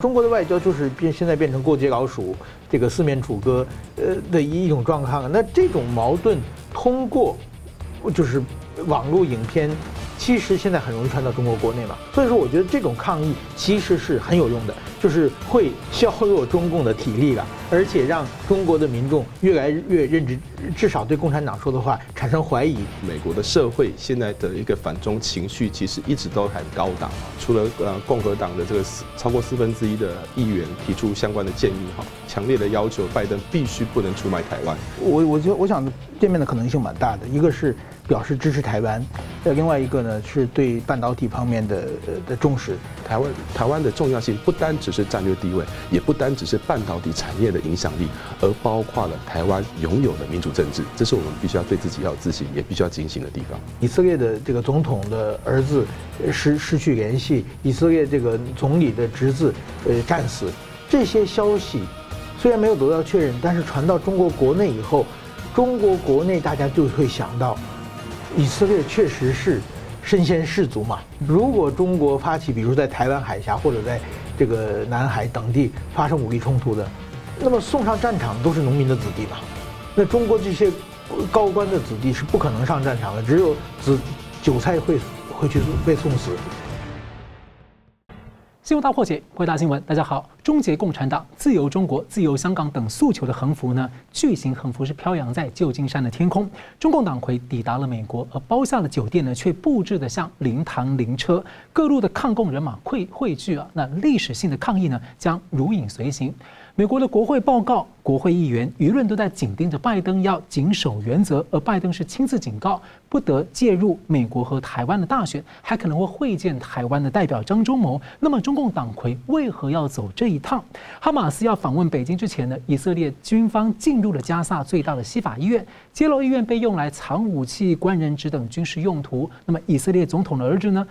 中国的外交就是变现在变成过街老鼠，这个四面楚歌，呃的一种状况。那这种矛盾通过，就是网络影片。其实现在很容易传到中国国内嘛，所以说我觉得这种抗议其实是很有用的，就是会削弱中共的体力了，而且让中国的民众越来越认知，至少对共产党说的话产生怀疑。美国的社会现在的一个反中情绪其实一直都很高涨，除了呃共和党的这个超过四分之一的议员提出相关的建议哈，强烈的要求拜登必须不能出卖台湾。我我觉得我想见面的可能性蛮大的，一个是。表示支持台湾，呃，另外一个呢是对半导体方面的的重视。台湾台湾的重要性不单只是战略地位，也不单只是半导体产业的影响力，而包括了台湾拥有的民主政治。这是我们必须要对自己要有自信，也必须要警醒的地方。以色列的这个总统的儿子失失去联系，以色列这个总理的侄子呃战死，这些消息虽然没有得到确认，但是传到中国国内以后，中国国内大家就会想到。以色列确实是身先士卒嘛。如果中国发起，比如在台湾海峡或者在这个南海等地发生武力冲突的，那么送上战场都是农民的子弟嘛。那中国这些高官的子弟是不可能上战场的，只有子韭菜会会去被送死。新闻大破解，回答新闻。大家好，终结共产党、自由中国、自由香港等诉求的横幅呢？巨型横幅是飘扬在旧金山的天空。中共党魁抵达了美国，而包下的酒店呢，却布置得像灵堂灵车，各路的抗共人马汇汇聚啊。那历史性的抗议呢，将如影随形。美国的国会报告，国会议员、舆论都在紧盯着拜登，要谨守原则。而拜登是亲自警告，不得介入美国和台湾的大选，还可能会会见台湾的代表张忠谋。那么，中共党魁为何要走这一趟？哈马斯要访问北京之前呢，以色列军方进入了加萨最大的西法医院，揭露医院被用来藏武器、关人质等军事用途。那么，以色列总统的儿子呢，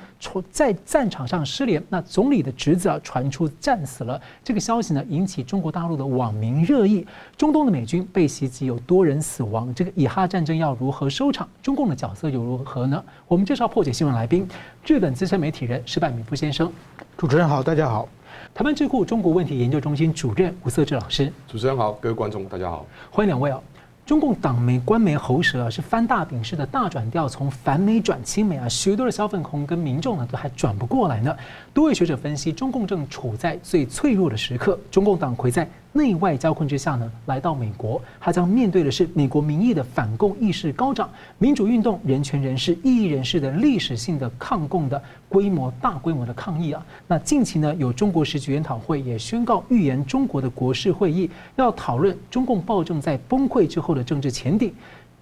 在战场上失联。那总理的侄子啊，传出战死了。这个消息呢，引起中国大陆的网民热议。中东的美军被袭击，有多人死亡。这个以哈战争要如何收场？中共的角色又如何呢？我们介绍破解新闻来宾，日本资深媒体人石柏明夫先生。主持人好，大家好。台湾智库中国问题研究中心主任吴色志老师。主持人好，各位观众大家好，欢迎两位啊。中共党媒官媒喉舌啊，是翻大饼式的大转调，从反美转亲美啊，许多的小粉红跟民众呢都还转不过来呢。多位学者分析，中共正处在最脆弱的时刻，中共党魁在内外交困之下呢，来到美国，他将面对的是美国民意的反共意识高涨，民主运动、人权人士、异议人士的历史性的抗共的规模、大规模的抗议啊。那近期呢，有中国时局研讨会也宣告预言，中国的国事会议要讨论中共暴政在崩溃之后的政治前景，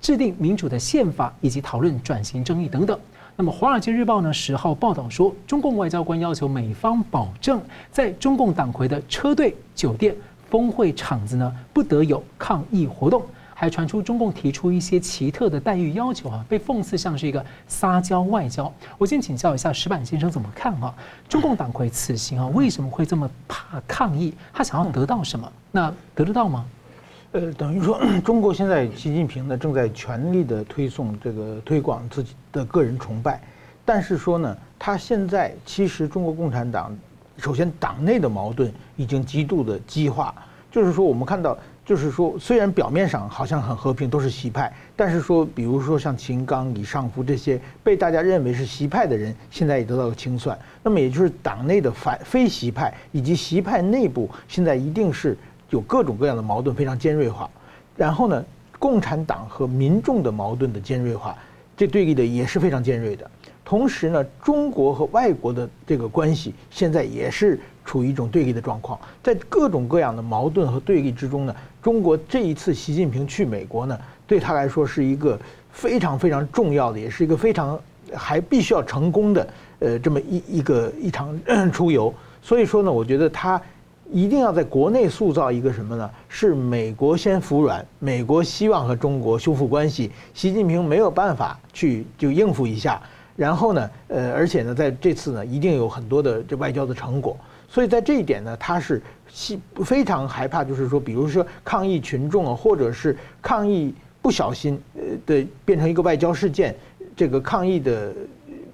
制定民主的宪法，以及讨论转型争议等等。那么，《华尔街日报》呢十号报道说，中共外交官要求美方保证，在中共党魁的车队、酒店。峰会场子呢，不得有抗议活动，还传出中共提出一些奇特的待遇要求啊，被讽刺像是一个撒娇外交。我先请教一下石板先生怎么看啊？中共党魁此行啊，为什么会这么怕抗议？他想要得到什么？那得得到吗？呃，等于说，中国现在习近平呢正在全力的推送这个推广自己的个人崇拜，但是说呢，他现在其实中国共产党。首先，党内的矛盾已经极度的激化，就是说，我们看到，就是说，虽然表面上好像很和平，都是习派，但是说，比如说像秦刚、李尚福这些被大家认为是习派的人，现在也得到了清算。那么，也就是党内的反非习派以及习派内部，现在一定是有各种各样的矛盾非常尖锐化。然后呢，共产党和民众的矛盾的尖锐化，这对立的也是非常尖锐的。同时呢，中国和外国的这个关系现在也是处于一种对立的状况，在各种各样的矛盾和对立之中呢，中国这一次习近平去美国呢，对他来说是一个非常非常重要的，也是一个非常还必须要成功的，呃，这么一一个一场出游。所以说呢，我觉得他一定要在国内塑造一个什么呢？是美国先服软，美国希望和中国修复关系，习近平没有办法去就应付一下。然后呢，呃，而且呢，在这次呢，一定有很多的这外交的成果。所以在这一点呢，他是希非常害怕，就是说，比如说抗议群众啊，或者是抗议不小心呃的变成一个外交事件，这个抗议的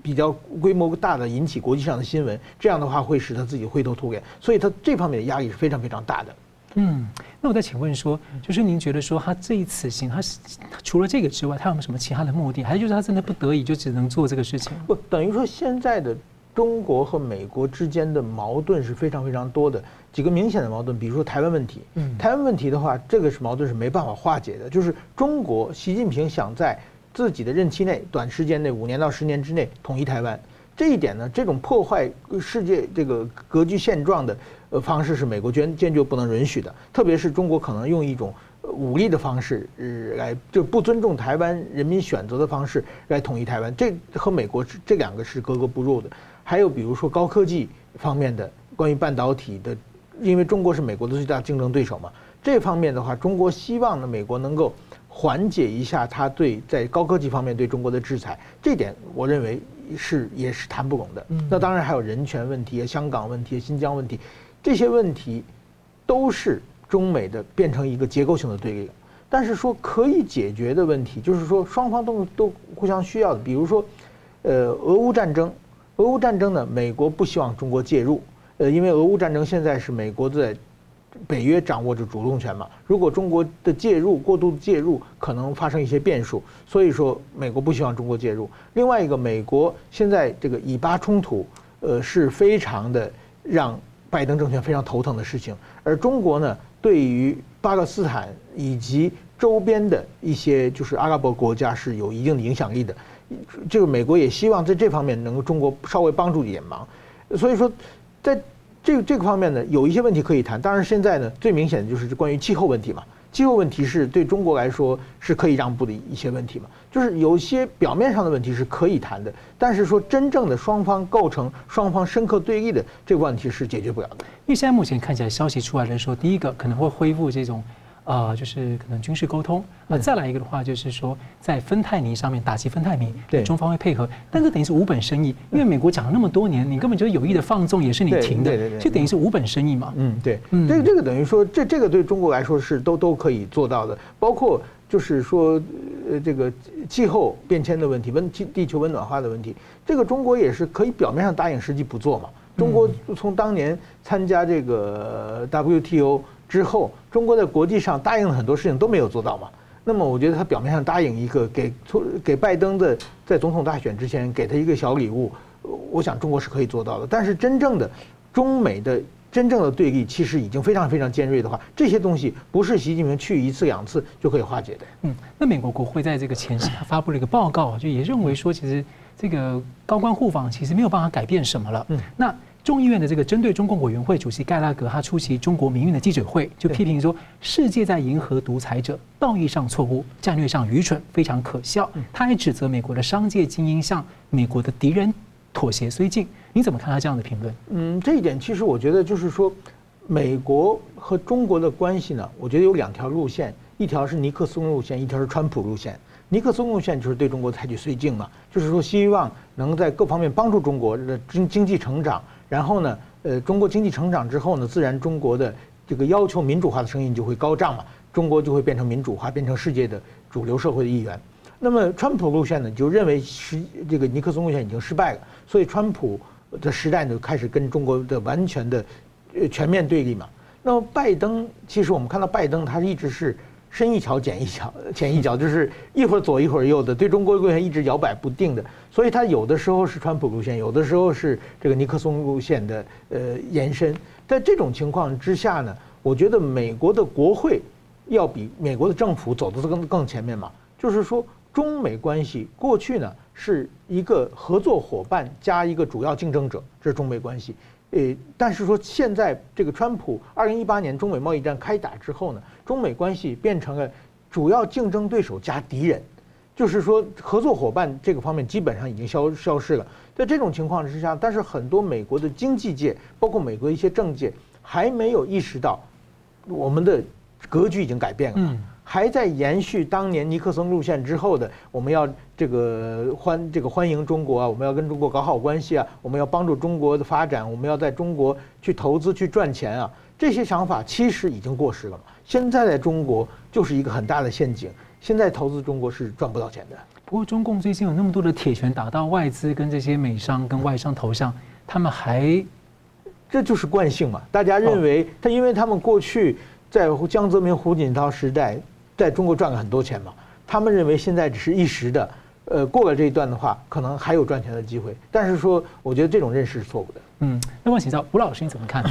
比较规模大的引起国际上的新闻，这样的话会使他自己灰头土脸，所以他这方面的压力是非常非常大的。嗯，那我再请问说，就是您觉得说他这一次行，他是除了这个之外，他有没有什么其他的目的？还是就是他真的不得已就只能做这个事情？不，等于说现在的中国和美国之间的矛盾是非常非常多的，几个明显的矛盾，比如说台湾问题。嗯，台湾问题的话，这个是矛盾是没办法化解的，就是中国习近平想在自己的任期内，短时间内五年到十年之内统一台湾，这一点呢，这种破坏世界这个格局现状的。呃，方式是美国坚坚决不能允许的，特别是中国可能用一种武力的方式，呃，来就不尊重台湾人民选择的方式来统一台湾，这和美国这两个是格格不入的。还有比如说高科技方面的关于半导体的，因为中国是美国的最大竞争对手嘛，这方面的话，中国希望呢美国能够缓解一下他对在高科技方面对中国的制裁，这点我认为是也是谈不拢的。那当然还有人权问题、香港问题、新疆问题。这些问题都是中美的变成一个结构性的对立，但是说可以解决的问题，就是说双方都都互相需要的。比如说，呃，俄乌战争，俄乌战争呢，美国不希望中国介入，呃，因为俄乌战争现在是美国在北约掌握着主动权嘛，如果中国的介入过度介入，可能发生一些变数，所以说美国不希望中国介入。另外一个，美国现在这个以巴冲突，呃，是非常的让。拜登政权非常头疼的事情，而中国呢，对于巴勒斯坦以及周边的一些就是阿拉伯国家是有一定的影响力的，这个美国也希望在这方面能够中国稍微帮助一点忙，所以说，在这这个方面呢，有一些问题可以谈。当然，现在呢，最明显的就是关于气候问题嘛。气候问题是对中国来说是可以让步的一些问题嘛，就是有些表面上的问题是可以谈的，但是说真正的双方构成双方深刻对立的这个问题是解决不了的。因为现在目前看起来消息出来的时候，第一个可能会恢复这种。呃，就是可能军事沟通，那再来一个的话，就是说在芬太尼上面打击芬太尼，对中方会配合，但这等于是无本生意，因为美国讲了那么多年，你根本就是有意的放纵，也是你停的，就等于是无本生意嘛。嗯，对，这个这个等于说，这这个对中国来说是都都可以做到的，包括就是说，呃，这个气候变迁的问题，温地地球温暖化的问题，这个中国也是可以表面上答应，实际不做嘛。中国从当年参加这个 WTO。之后，中国在国际上答应了很多事情都没有做到嘛。那么，我觉得他表面上答应一个给给拜登的，在总统大选之前给他一个小礼物，我想中国是可以做到的。但是，真正的中美的真正的对立，其实已经非常非常尖锐的话，这些东西不是习近平去一次两次就可以化解的。嗯，那美国国会在这个前夕他发布了一个报告，就也认为说，其实这个高官互访其实没有办法改变什么了。嗯，那。众议院的这个针对中共委员会主席盖拉格，他出席中国民运的记者会，就批评说，世界在迎合独裁者，道义上错误，战略上愚蠢，非常可笑。他还指责美国的商界精英向美国的敌人妥协绥靖。你怎么看他这样的评论？嗯，这一点其实我觉得就是说，美国和中国的关系呢，我觉得有两条路线，一条是尼克松路线，一条是川普路线。尼克松路线就是对中国采取绥靖嘛，就是说希望能在各方面帮助中国的经经济成长。然后呢，呃，中国经济成长之后呢，自然中国的这个要求民主化的声音就会高涨嘛，中国就会变成民主化，变成世界的主流社会的一员。那么，川普路线呢，就认为是这个尼克松路线已经失败了，所以川普的时代呢，开始跟中国的完全的呃全面对立嘛。那么，拜登其实我们看到拜登他一直是。深一脚浅一脚，浅一脚 就是一会儿左一会儿右的，对中国路线一直摇摆不定的，所以他有的时候是川普路线，有的时候是这个尼克松路线的呃延伸。在这种情况之下呢，我觉得美国的国会要比美国的政府走得更更前面嘛。就是说，中美关系过去呢是一个合作伙伴加一个主要竞争者，这是中美关系。呃，但是说现在这个川普二零一八年中美贸易战开打之后呢，中美关系变成了主要竞争对手加敌人，就是说合作伙伴这个方面基本上已经消消失了。在这种情况之下，但是很多美国的经济界，包括美国一些政界，还没有意识到我们的格局已经改变了。还在延续当年尼克松路线之后的，我们要这个欢这个欢迎中国啊，我们要跟中国搞好关系啊，我们要帮助中国的发展，我们要在中国去投资去赚钱啊，这些想法其实已经过时了嘛。现在在中国就是一个很大的陷阱，现在投资中国是赚不到钱的。不过中共最近有那么多的铁拳打到外资跟这些美商跟外商头上，他们还，这就是惯性嘛。大家认为他，因为他们过去在江泽民、胡锦涛时代在中国赚了很多钱嘛，他们认为现在只是一时的，呃，过了这一段的话，可能还有赚钱的机会。但是说，我觉得这种认识是错误的。嗯，那么请教吴老师你怎么看？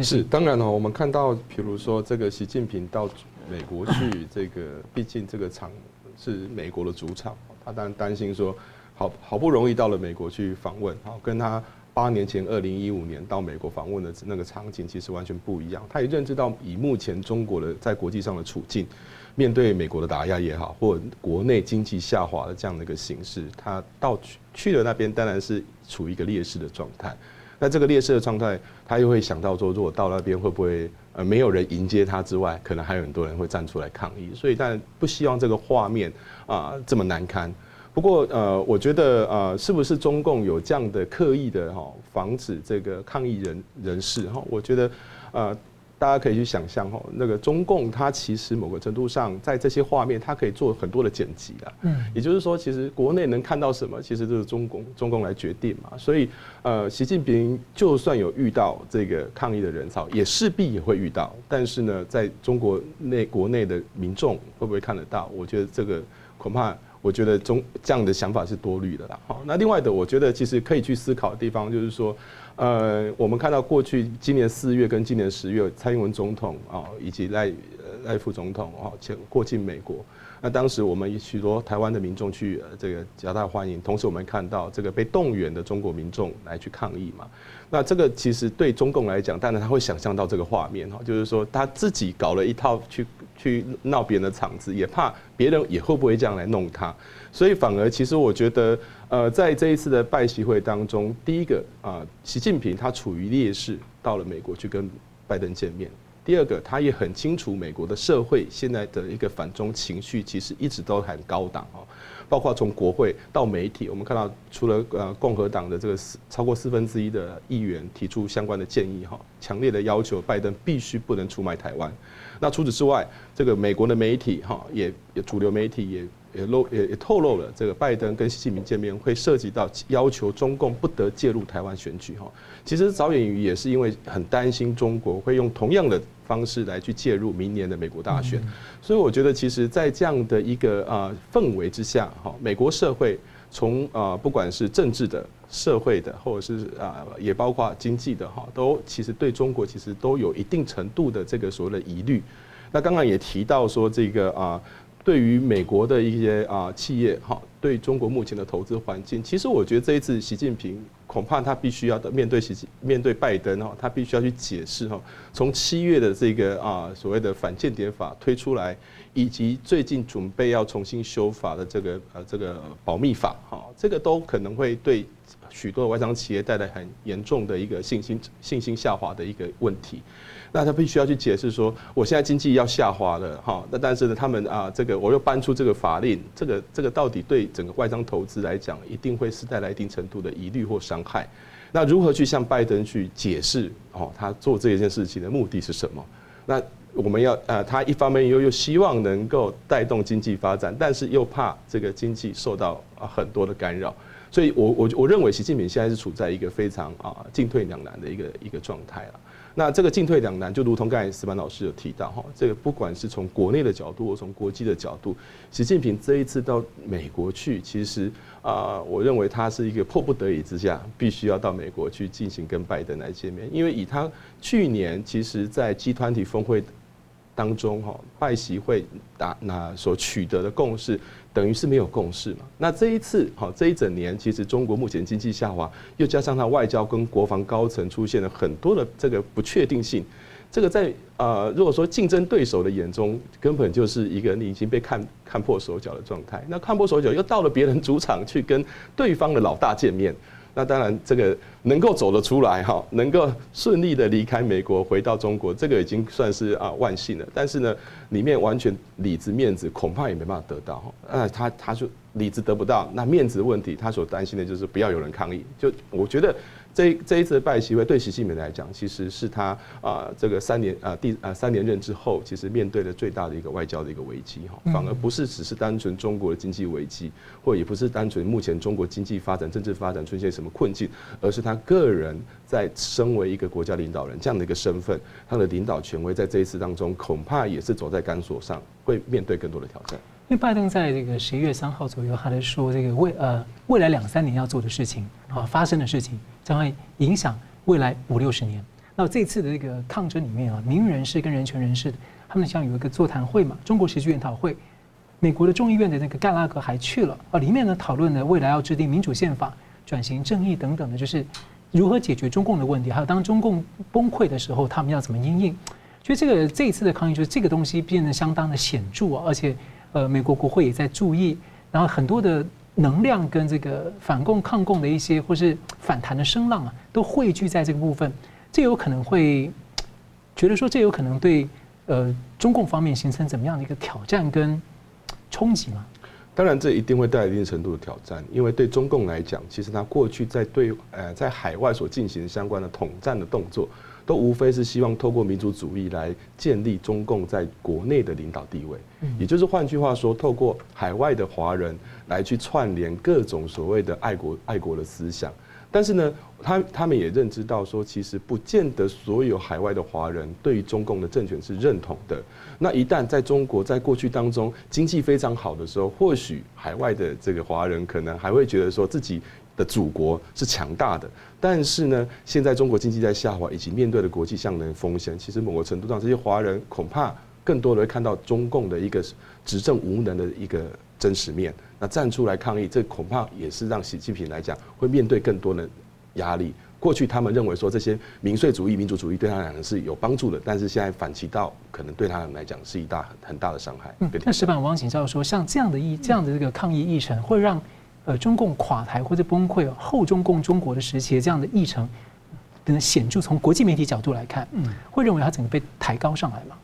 是，当然了，我们看到，比如说这个习近平到美国去，这个毕竟这个场是美国的主场，他当然担心说，好好不容易到了美国去访问，好跟他八年前二零一五年到美国访问的那个场景其实完全不一样。他也认知到，以目前中国的在国际上的处境，面对美国的打压也好，或国内经济下滑的这样的一个形势，他到去去了那边，当然是处于一个劣势的状态。那这个劣势的状态，他又会想到说，如果到那边会不会呃没有人迎接他之外，可能还有很多人会站出来抗议，所以但不希望这个画面啊这么难堪。不过呃，我觉得呃，是不是中共有这样的刻意的哈防止这个抗议人人士哈？我觉得呃。大家可以去想象哈，那个中共它其实某个程度上在这些画面，它可以做很多的剪辑的。嗯，也就是说，其实国内能看到什么，其实就是中共中共来决定嘛。所以，呃，习近平就算有遇到这个抗议的人潮，也势必也会遇到。但是呢，在中国内国内的民众会不会看得到？我觉得这个恐怕，我觉得中这样的想法是多虑的啦。好，那另外的，我觉得其实可以去思考的地方就是说。呃，我们看到过去今年四月跟今年十月，蔡英文总统啊，以及赖赖副总统啊，前过境美国。那当时我们许多台湾的民众去这个夹道欢迎，同时我们看到这个被动员的中国民众来去抗议嘛。那这个其实对中共来讲，当然他会想象到这个画面哈，就是说他自己搞了一套去去闹别人的场子，也怕别人也会不会这样来弄他。所以反而其实我觉得。呃，在这一次的拜习会当中，第一个啊，习近平他处于劣势，到了美国去跟拜登见面。第二个，他也很清楚美国的社会现在的一个反中情绪，其实一直都很高档哦。包括从国会到媒体，我们看到除了呃共和党的这个四超过四分之一的议员提出相关的建议哈，强烈的要求拜登必须不能出卖台湾。那除此之外，这个美国的媒体哈，也主流媒体也。也露也也透露了，这个拜登跟习近平见面会涉及到要求中共不得介入台湾选举哈。其实早眼于也是因为很担心中国会用同样的方式来去介入明年的美国大选，所以我觉得其实，在这样的一个啊氛围之下哈，美国社会从啊不管是政治的、社会的，或者是啊也包括经济的哈，都其实对中国其实都有一定程度的这个所谓的疑虑。那刚刚也提到说这个啊。对于美国的一些啊企业哈，对中国目前的投资环境，其实我觉得这一次习近平恐怕他必须要的面对习面对拜登哈，他必须要去解释哈，从七月的这个啊所谓的反间谍法推出来，以及最近准备要重新修法的这个呃这个保密法哈，这个都可能会对许多的外商企业带来很严重的一个信心信心下滑的一个问题。那他必须要去解释说，我现在经济要下滑了哈，那但是呢，他们啊，这个我又搬出这个法令，这个这个到底对整个外商投资来讲，一定会是带来一定程度的疑虑或伤害。那如何去向拜登去解释哦，他做这一件事情的目的是什么？那我们要呃，他一方面又又希望能够带动经济发展，但是又怕这个经济受到啊很多的干扰，所以我我我认为习近平现在是处在一个非常啊进退两难的一个一个状态了。那这个进退两难，就如同刚才石板老师有提到哈，这个不管是从国内的角度或从国际的角度，习近平这一次到美国去，其实啊，我认为他是一个迫不得已之下，必须要到美国去进行跟拜登来见面，因为以他去年其实在集团体峰会当中哈，拜习会打那所取得的共识。等于是没有共识嘛？那这一次，哈，这一整年，其实中国目前经济下滑，又加上它外交跟国防高层出现了很多的这个不确定性，这个在呃，如果说竞争对手的眼中，根本就是一个你已经被看看破手脚的状态。那看破手脚，又到了别人主场去跟对方的老大见面。那当然，这个能够走得出来哈，能够顺利的离开美国回到中国，这个已经算是啊万幸了。但是呢，里面完全里子面子恐怕也没办法得到哈。那他他就里子得不到，那面子问题，他所担心的就是不要有人抗议。就我觉得这这一次的拜习会对习近平来讲，其实是他啊这个三年啊第啊三连任之后，其实面对的最大的一个外交的一个危机哈，反而不是只是单纯中国的经济危机，或也不是单纯目前中国经济发展、政治发展出现什么困境，而是他个人在身为一个国家领导人这样的一个身份，他的领导权威在这一次当中恐怕也是走在钢索上，会面对更多的挑战。因为拜登在这个十一月三号左右，他在说这个未呃未来两三年要做的事情啊，发生的事情将会影响未来五六十年。那这次的这个抗争里面啊，名人士跟人权人士，他们像有一个座谈会嘛，中国时局研讨会，美国的众议院的那个盖拉格还去了啊，里面呢讨论了未来要制定民主宪法、转型正义等等的，就是如何解决中共的问题，还有当中共崩溃的时候，他们要怎么应应。所以这个这一次的抗议，就是这个东西变得相当的显著啊，而且。呃，美国国会也在注意，然后很多的能量跟这个反共抗共的一些或是反弹的声浪啊，都汇聚在这个部分，这有可能会觉得说，这有可能对呃中共方面形成怎么样的一个挑战跟冲击吗？当然，这一定会带来一定程度的挑战，因为对中共来讲，其实他过去在对呃在海外所进行相关的统战的动作。都无非是希望透过民族主义来建立中共在国内的领导地位，也就是换句话说，透过海外的华人来去串联各种所谓的爱国爱国的思想。但是呢，他他们也认知到说，其实不见得所有海外的华人对于中共的政权是认同的。那一旦在中国在过去当中经济非常好的时候，或许海外的这个华人可能还会觉得说自己的祖国是强大的。但是呢，现在中国经济在下滑，以及面对的国际上的风险，其实某个程度上，这些华人恐怕更多的会看到中共的一个执政无能的一个真实面。那站出来抗议，这恐怕也是让习近平来讲会面对更多的压力。过去他们认为说这些民粹主义、民族主义对他来讲是有帮助的，但是现在反其道，可能对他们来讲是一大很大的伤害。嗯，那石板，王请教说，像这样的议这样的这个抗议议程，会让。呃，中共垮台或者崩溃后，中共中国的时期这样的议程，等等显著。从国际媒体角度来看，嗯，会认为它整个被抬高上来吗？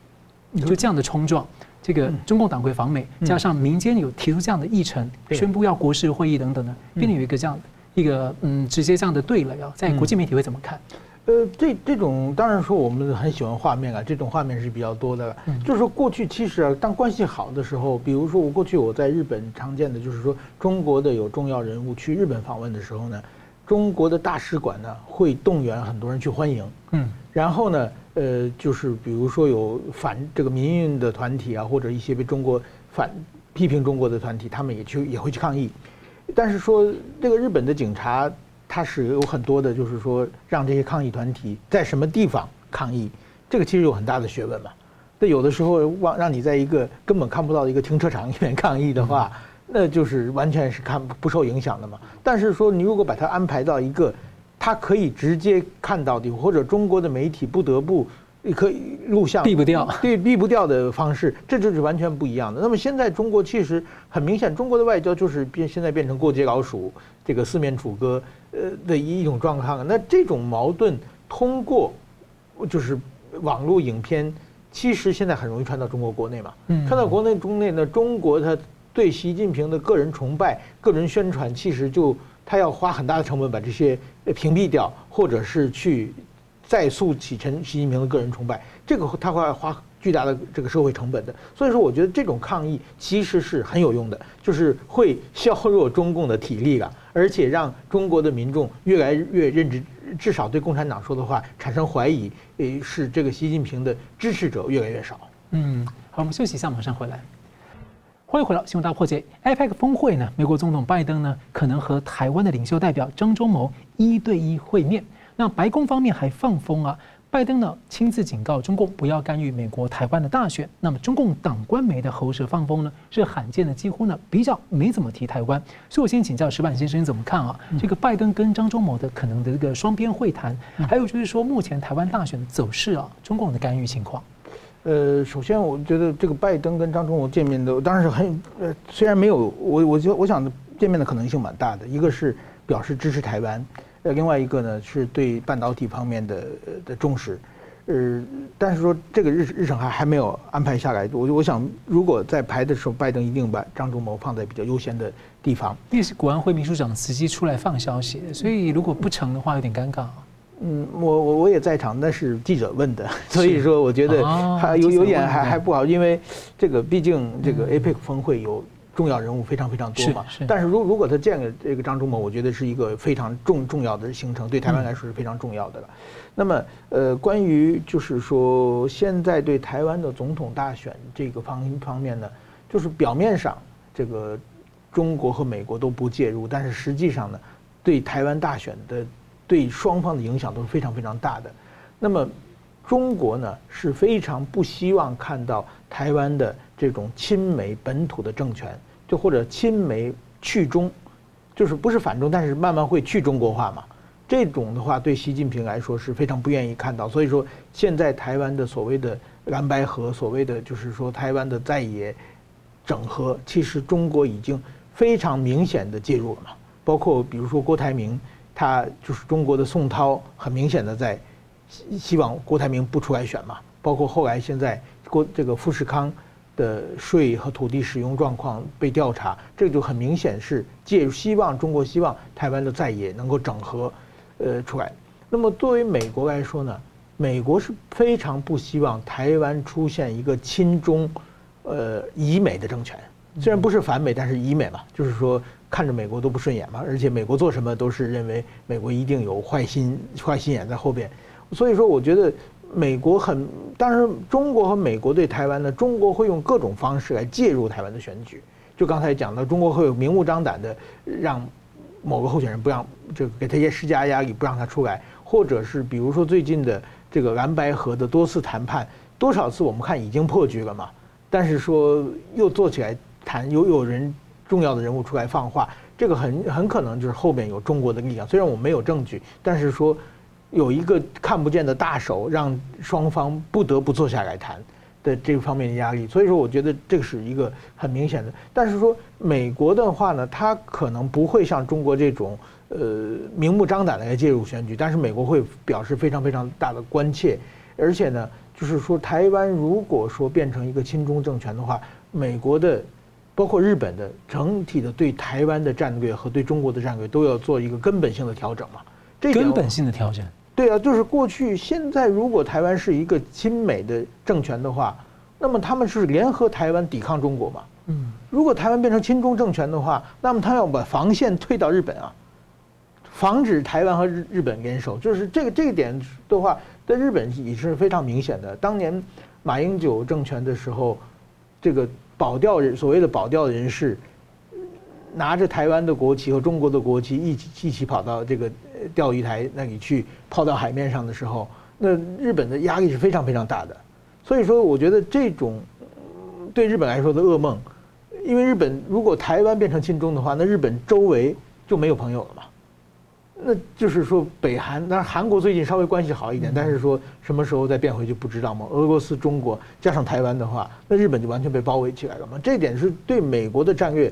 就这样的冲撞，这个中共党魁访美，加上民间有提出这样的议程，宣布要国事会议等等呢，变得有一个这样一个嗯，直接这样的对垒啊，在国际媒体会怎么看？呃，这这种当然说我们很喜欢画面啊，这种画面是比较多的。就是说过去其实啊，当关系好的时候，比如说我过去我在日本常见的就是说，中国的有重要人物去日本访问的时候呢，中国的大使馆呢会动员很多人去欢迎。嗯，然后呢，呃，就是比如说有反这个民运的团体啊，或者一些被中国反批评中国的团体，他们也去也会去抗议。但是说这个日本的警察。它是有很多的，就是说让这些抗议团体在什么地方抗议，这个其实有很大的学问嘛。那有的时候让让你在一个根本看不到的一个停车场里面抗议的话，那就是完全是看不受影响的嘛。但是说你如果把它安排到一个他可以直接看到的，或者中国的媒体不得不可以录像避不掉，对避不掉的方式，这就是完全不一样的。那么现在中国其实很明显，中国的外交就是变现在变成过街老鼠，这个四面楚歌。呃的一种状况，那这种矛盾通过就是网络影片，其实现在很容易传到中国国内嘛。嗯，传到国内中内呢，中国他对习近平的个人崇拜、个人宣传，其实就他要花很大的成本把这些屏蔽掉，或者是去再塑起成习近平的个人崇拜，这个他会花巨大的这个社会成本的。所以说，我觉得这种抗议其实是很有用的，就是会削弱中共的体力了。而且让中国的民众越来越认知，至少对共产党说的话产生怀疑，诶，是这个习近平的支持者越来越少。嗯，好，我们休息一下，马上回来。欢迎回到新闻大破解。APEC 峰会呢，美国总统拜登呢可能和台湾的领袖代表张忠谋一对一会面。那白宫方面还放风啊。拜登呢亲自警告中共不要干预美国台湾的大选。那么中共党官媒的喉舌放风呢是罕见的，几乎呢比较没怎么提台湾。所以我先请教石板先生你怎么看啊？这个拜登跟张忠谋的可能的这个双边会谈，还有就是说目前台湾大选的走势啊，中共的干预情况。呃，首先我觉得这个拜登跟张忠谋见面的当然是很呃，虽然没有我我觉得我想见面的可能性蛮大的，一个是表示支持台湾。呃，另外一个呢，是对半导体方面的的重视，呃，但是说这个日日程还还没有安排下来，我我想如果在排的时候，拜登一定把张忠谋放在比较优先的地方。那是国安会秘书长直接出来放消息，所以如果不成的话，有点尴尬。嗯，我我我也在场，那是记者问的，所以说我觉得还有有点还还不好，因为这个毕竟这个 APEC 峰会有重要人物非常非常多嘛。是。但是如如果他见了这个张忠谋，我觉得是一个非常重重要的行程，对台湾来说是非常重要的了。那么呃，关于就是说现在对台湾的总统大选这个方方面呢，就是表面上这个中国和美国都不介入，但是实际上呢，对台湾大选的。对双方的影响都是非常非常大的。那么，中国呢是非常不希望看到台湾的这种亲美本土的政权，就或者亲美去中，就是不是反中，但是慢慢会去中国化嘛。这种的话，对习近平来说是非常不愿意看到。所以说，现在台湾的所谓的蓝白河，所谓的就是说台湾的在野整合，其实中国已经非常明显的介入了嘛。包括比如说郭台铭。他就是中国的宋涛，很明显的在希希望郭台铭不出来选嘛。包括后来现在郭这个富士康的税和土地使用状况被调查，这就很明显是借希望中国希望台湾的在野能够整合，呃出来。那么作为美国来说呢，美国是非常不希望台湾出现一个亲中，呃以美的政权。虽然不是反美，但是以美嘛，就是说。看着美国都不顺眼嘛，而且美国做什么都是认为美国一定有坏心、坏心眼在后边，所以说我觉得美国很，当然中国和美国对台湾呢，中国会用各种方式来介入台湾的选举，就刚才讲到，中国会有明目张胆的让某个候选人不让，这个给他一些施加压力，不让他出来，或者是比如说最近的这个蓝白河的多次谈判，多少次我们看已经破局了嘛，但是说又做起来谈，有有人。重要的人物出来放话，这个很很可能就是后面有中国的力量。虽然我没有证据，但是说有一个看不见的大手，让双方不得不坐下来谈的这方面的压力。所以说，我觉得这是一个很明显的。但是说美国的话呢，他可能不会像中国这种呃明目张胆的来介入选举，但是美国会表示非常非常大的关切。而且呢，就是说台湾如果说变成一个亲中政权的话，美国的。包括日本的整体的对台湾的战略和对中国的战略都要做一个根本性的调整嘛？这根本性的调整。对啊，就是过去现在如果台湾是一个亲美的政权的话，那么他们是联合台湾抵抗中国嘛？嗯。如果台湾变成亲中政权的话，那么他要把防线退到日本啊，防止台湾和日日本联手。就是这个这一点的话，在日本也是非常明显的。当年马英九政权的时候，这个。保钓人，所谓的保钓人士，拿着台湾的国旗和中国的国旗一起一起跑到这个钓鱼台那里去抛到海面上的时候，那日本的压力是非常非常大的。所以说，我觉得这种对日本来说的噩梦，因为日本如果台湾变成亲中的话，那日本周围就没有朋友了嘛。那就是说，北韩，当然韩国最近稍微关系好一点，但是说什么时候再变回去不知道嘛。俄罗斯、中国加上台湾的话，那日本就完全被包围起来了嘛。这点是对美国的战略，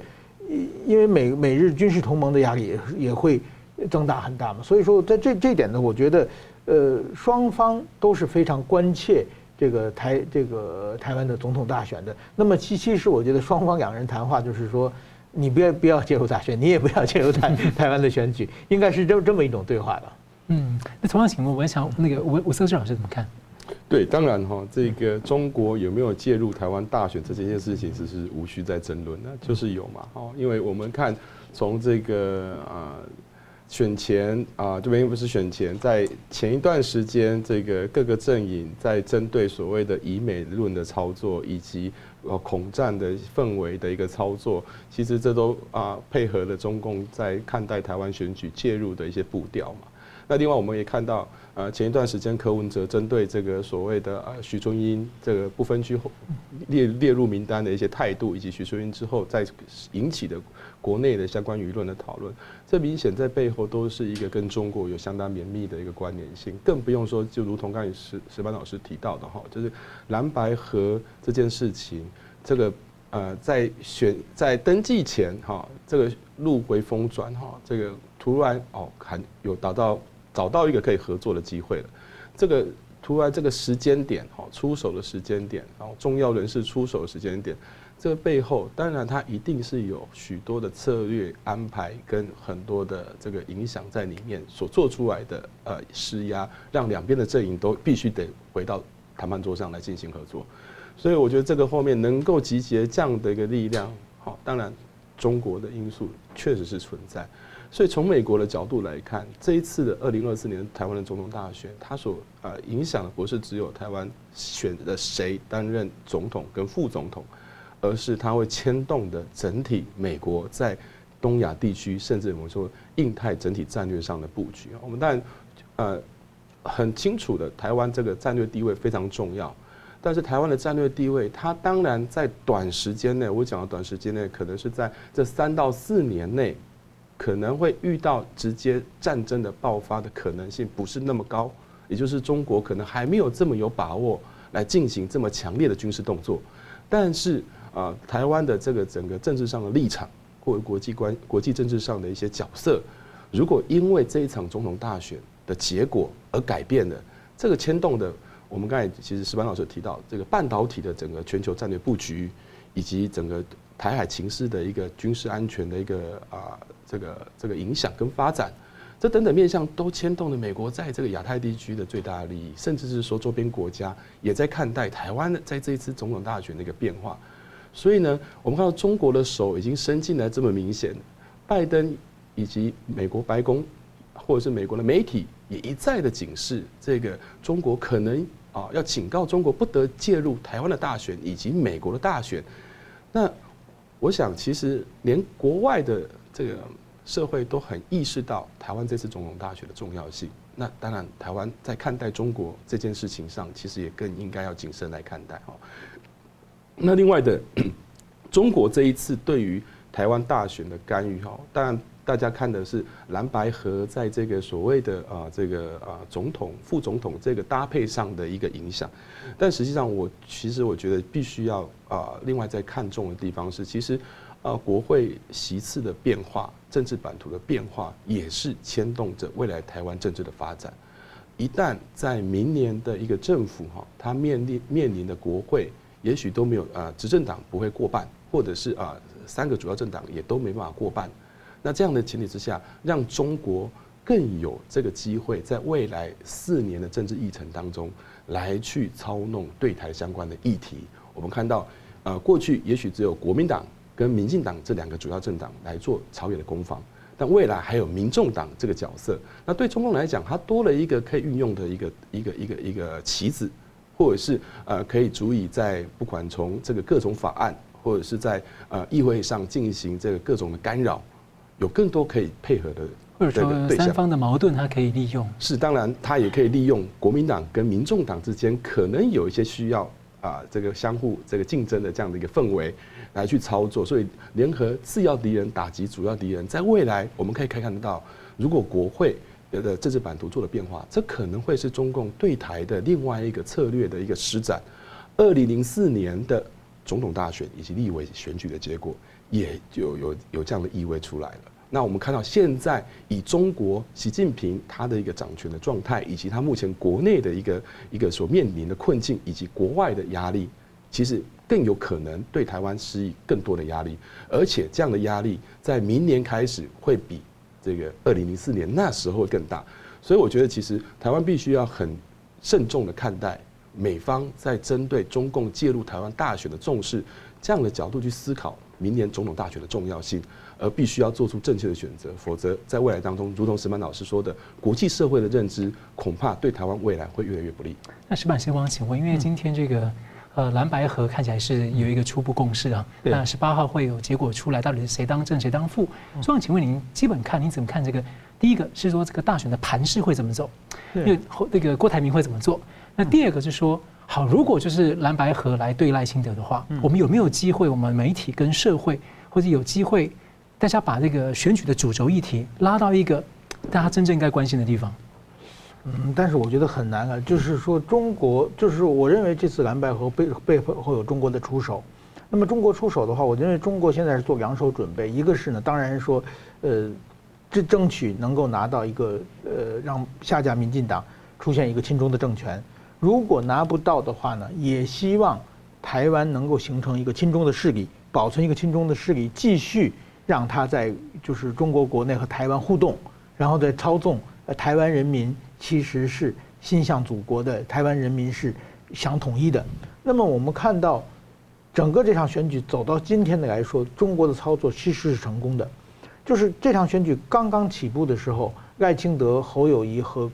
因为美美日军事同盟的压力也也会增大很大嘛。所以说，在这这点呢，我觉得，呃，双方都是非常关切这个台这个台湾的总统大选的。那么其其实我觉得双方两人谈话就是说。你不要不要介入大选，你也不要介入台 台湾的选举，应该是这这么一种对话的。嗯，那同样请问，我也想那个吴吴瑟智老师怎么看？对，当然哈，这个中国有没有介入台湾大选这件事情，只是无需再争论的，就是有嘛。哦，因为我们看从这个啊。选前啊，这边不是选前，在前一段时间，这个各个阵营在针对所谓的以美论的操作，以及呃恐战的氛围的一个操作，其实这都啊配合了中共在看待台湾选举介入的一些步调嘛。那另外我们也看到，呃，前一段时间柯文哲针对这个所谓的呃徐春英这个不分区列列入名单的一些态度，以及徐春英之后再引起的国内的相关舆论的讨论，这明显在背后都是一个跟中国有相当绵密的一个关联性，更不用说，就如同刚才石石班老师提到的哈，就是蓝白合这件事情，这个呃在选在登记前哈，这个路回风转哈，这个突然哦还有达到。找到一个可以合作的机会了，这个突然这个时间点，哈，出手的时间点，然后重要人士出手的时间点，这个背后当然它一定是有许多的策略安排跟很多的这个影响在里面所做出来的呃施压，让两边的阵营都必须得回到谈判桌上来进行合作。所以我觉得这个后面能够集结这样的一个力量，好，当然中国的因素确实是存在。所以从美国的角度来看，这一次的二零二四年台湾的总统大选，它所呃影响的不是只有台湾选的谁担任总统跟副总统，而是它会牵动的整体美国在东亚地区，甚至我们说印太整体战略上的布局。我们当然呃很清楚的，台湾这个战略地位非常重要。但是台湾的战略地位，它当然在短时间内，我讲的短时间内，可能是在这三到四年内，可能会遇到直接战争的爆发的可能性不是那么高，也就是中国可能还没有这么有把握来进行这么强烈的军事动作。但是啊，台湾的这个整个政治上的立场，或者国际关国际政治上的一些角色，如果因为这一场总统大选的结果而改变了，这个牵动的。我们刚才其实石板老师提到这个半导体的整个全球战略布局，以及整个台海情势的一个军事安全的一个啊这个这个影响跟发展，这等等面向都牵动了美国在这个亚太地区的最大利益，甚至是说周边国家也在看待台湾的在这一次总统大选的一个变化。所以呢，我们看到中国的手已经伸进来这么明显，拜登以及美国白宫或者是美国的媒体也一再的警示，这个中国可能。啊，要警告中国不得介入台湾的大选以及美国的大选。那我想，其实连国外的这个社会都很意识到台湾这次总统大选的重要性。那当然，台湾在看待中国这件事情上，其实也更应该要谨慎来看待哈。那另外的，中国这一次对于台湾大选的干预哈，当然。大家看的是蓝白合在这个所谓的啊这个啊总统副总统这个搭配上的一个影响，但实际上我其实我觉得必须要啊另外再看重的地方是，其实啊国会席次的变化、政治版图的变化，也是牵动着未来台湾政治的发展。一旦在明年的一个政府哈，它面临面临的国会，也许都没有啊执政党不会过半，或者是啊三个主要政党也都没办法过半。那这样的前提之下，让中国更有这个机会，在未来四年的政治议程当中，来去操弄对台相关的议题。我们看到，呃，过去也许只有国民党跟民进党这两个主要政党来做朝野的攻防，但未来还有民众党这个角色。那对中共来讲，它多了一个可以运用的一个一个一个一个棋子，或者是呃，可以足以在不管从这个各种法案，或者是在呃议会上进行这个各种的干扰。有更多可以配合的，或者说三方的矛盾，它可以利用。是，当然，它也可以利用国民党跟民众党之间可能有一些需要啊，这个相互这个竞争的这样的一个氛围来去操作。所以，联合次要敌人打击主要敌人，在未来我们可以可以看得到，如果国会的政治版图做了变化，这可能会是中共对台的另外一个策略的一个施展。二零零四年的总统大选以及立委选举的结果，也就有有这样的意味出来了。那我们看到现在以中国习近平他的一个掌权的状态，以及他目前国内的一个一个所面临的困境，以及国外的压力，其实更有可能对台湾施以更多的压力。而且这样的压力在明年开始会比这个二零零四年那时候会更大。所以我觉得，其实台湾必须要很慎重的看待美方在针对中共介入台湾大选的重视，这样的角度去思考明年总统大选的重要性。而必须要做出正确的选择，否则在未来当中，如同石曼老师说的，国际社会的认知恐怕对台湾未来会越来越不利。那石板先生，请问，因为今天这个呃蓝白河看起来是有一个初步共识啊，那十八号会有结果出来，到底是谁当正谁当副？所以请问您基本看您怎么看这个？第一个是说这个大选的盘势会怎么走？因为那个郭台铭会怎么做？那第二个是说，好，如果就是蓝白河来对赖清德的话，我们有没有机会？我们媒体跟社会或者有机会？大家把这个选举的主轴议题拉到一个大家真正应该关心的地方。嗯，但是我觉得很难啊。就是说，中国就是我认为这次蓝白合背背后有中国的出手。那么中国出手的话，我认为中国现在是做两手准备。一个是呢，当然说，呃，这争取能够拿到一个呃，让下架民进党出现一个亲中的政权。如果拿不到的话呢，也希望台湾能够形成一个亲中的势力，保存一个亲中的势力，继续让他在就是中国国内和台湾互动，然后再操纵台湾人民其实是心向祖国的，台湾人民是想统一的。那么我们看到整个这场选举走到今天的来说，中国的操作其实是成功的，就是这场选举刚刚起步的时候，赖清德、侯友谊和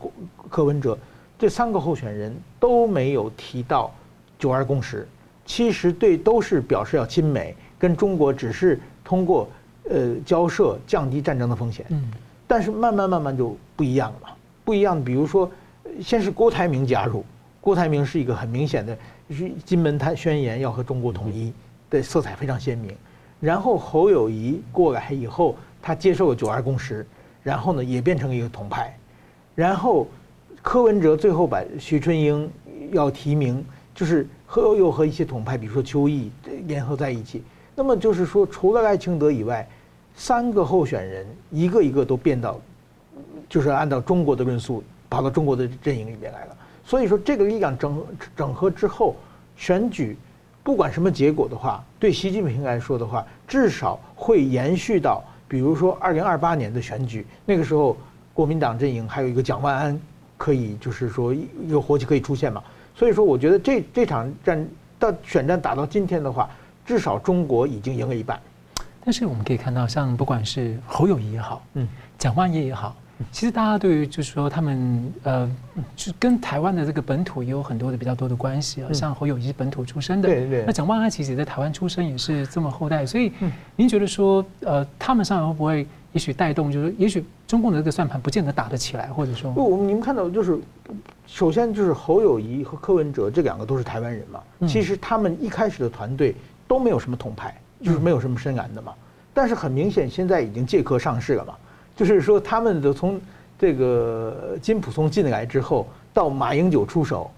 柯文哲。这三个候选人都没有提到九二共识，其实对都是表示要亲美，跟中国只是通过呃交涉降低战争的风险。嗯，但是慢慢慢慢就不一样了嘛，不一样的。比如说，先是郭台铭加入，郭台铭是一个很明显的，是金门他宣言要和中国统一的色彩非常鲜明。然后侯友谊过来以后，他接受了九二共识，然后呢也变成一个统派，然后。柯文哲最后把徐春英要提名，就是和又和一些统派，比如说邱毅联合在一起。那么就是说，除了赖清德以外，三个候选人一个一个都变到，就是按照中国的论述跑到中国的阵营里面来了。所以说，这个力量整整合之后，选举不管什么结果的话，对习近平来说的话，至少会延续到，比如说二零二八年的选举，那个时候国民党阵营还有一个蒋万安。可以，就是说一个活棋可以出现嘛？所以说，我觉得这这场战到选战打到今天的话，至少中国已经赢了一半。但是我们可以看到，像不管是侯友谊也好，嗯，蒋万安也好，其实大家对于就是说他们呃，就跟台湾的这个本土也有很多的比较多的关系啊。像侯友谊是本土出生的，对对。那蒋万安其实也在台湾出生，也是这么后代。所以，您觉得说呃，他们上来会不会？也许带动，就是也许中共的这个算盘不见得打得起来，或者说不，我们你们看到就是，首先就是侯友谊和柯文哲这两个都是台湾人嘛，其实他们一开始的团队都没有什么统派，就是没有什么深蓝的嘛，但是很明显现在已经借壳上市了嘛，就是说他们的从这个金普松进来之后到马英九出手，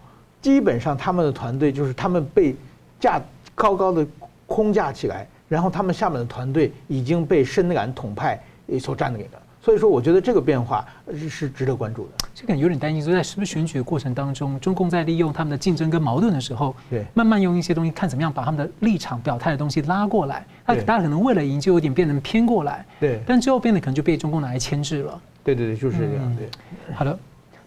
基本上他们的团队就是他们被架高高的空架起来，然后他们下面的团队已经被深蓝统派。所占领了，所以说我觉得这个变化是值得关注的。这个有点担心，说在是不是选举的过程当中，中共在利用他们的竞争跟矛盾的时候，对，慢慢用一些东西看怎么样把他们的立场表态的东西拉过来。那大家可能为了赢，就有点变成偏过来。对，但最后变得可能就被中共拿来牵制了。对对对，就是这样。对，好的，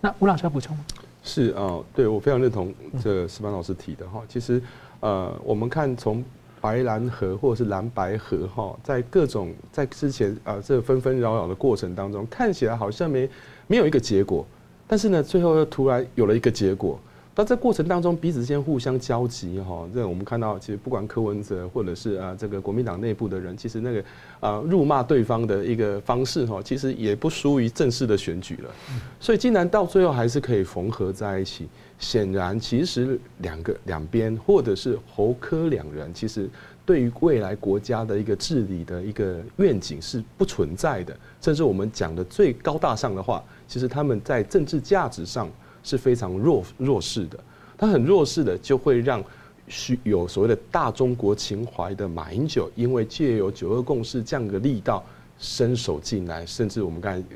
那吴老师要补充吗？是啊，对我非常认同这石板老师提的哈。其实呃，我们看从。白蓝河或者是蓝白河哈，在各种在之前啊这纷纷扰扰的过程当中，看起来好像没没有一个结果，但是呢，最后又突然有了一个结果。那这过程当中彼此之间互相交集哈，这我们看到其实不管柯文哲或者是啊这个国民党内部的人，其实那个啊辱骂对方的一个方式哈，其实也不输于正式的选举了。所以竟然到最后还是可以缝合在一起。显然，其实两个两边，或者是侯柯两人，其实对于未来国家的一个治理的一个愿景是不存在的。甚至我们讲的最高大上的话，其实他们在政治价值上是非常弱弱势的。他很弱势的，就会让需有所谓的大中国情怀的马英九，因为借由九二共识这样的力道伸手进来，甚至我们刚才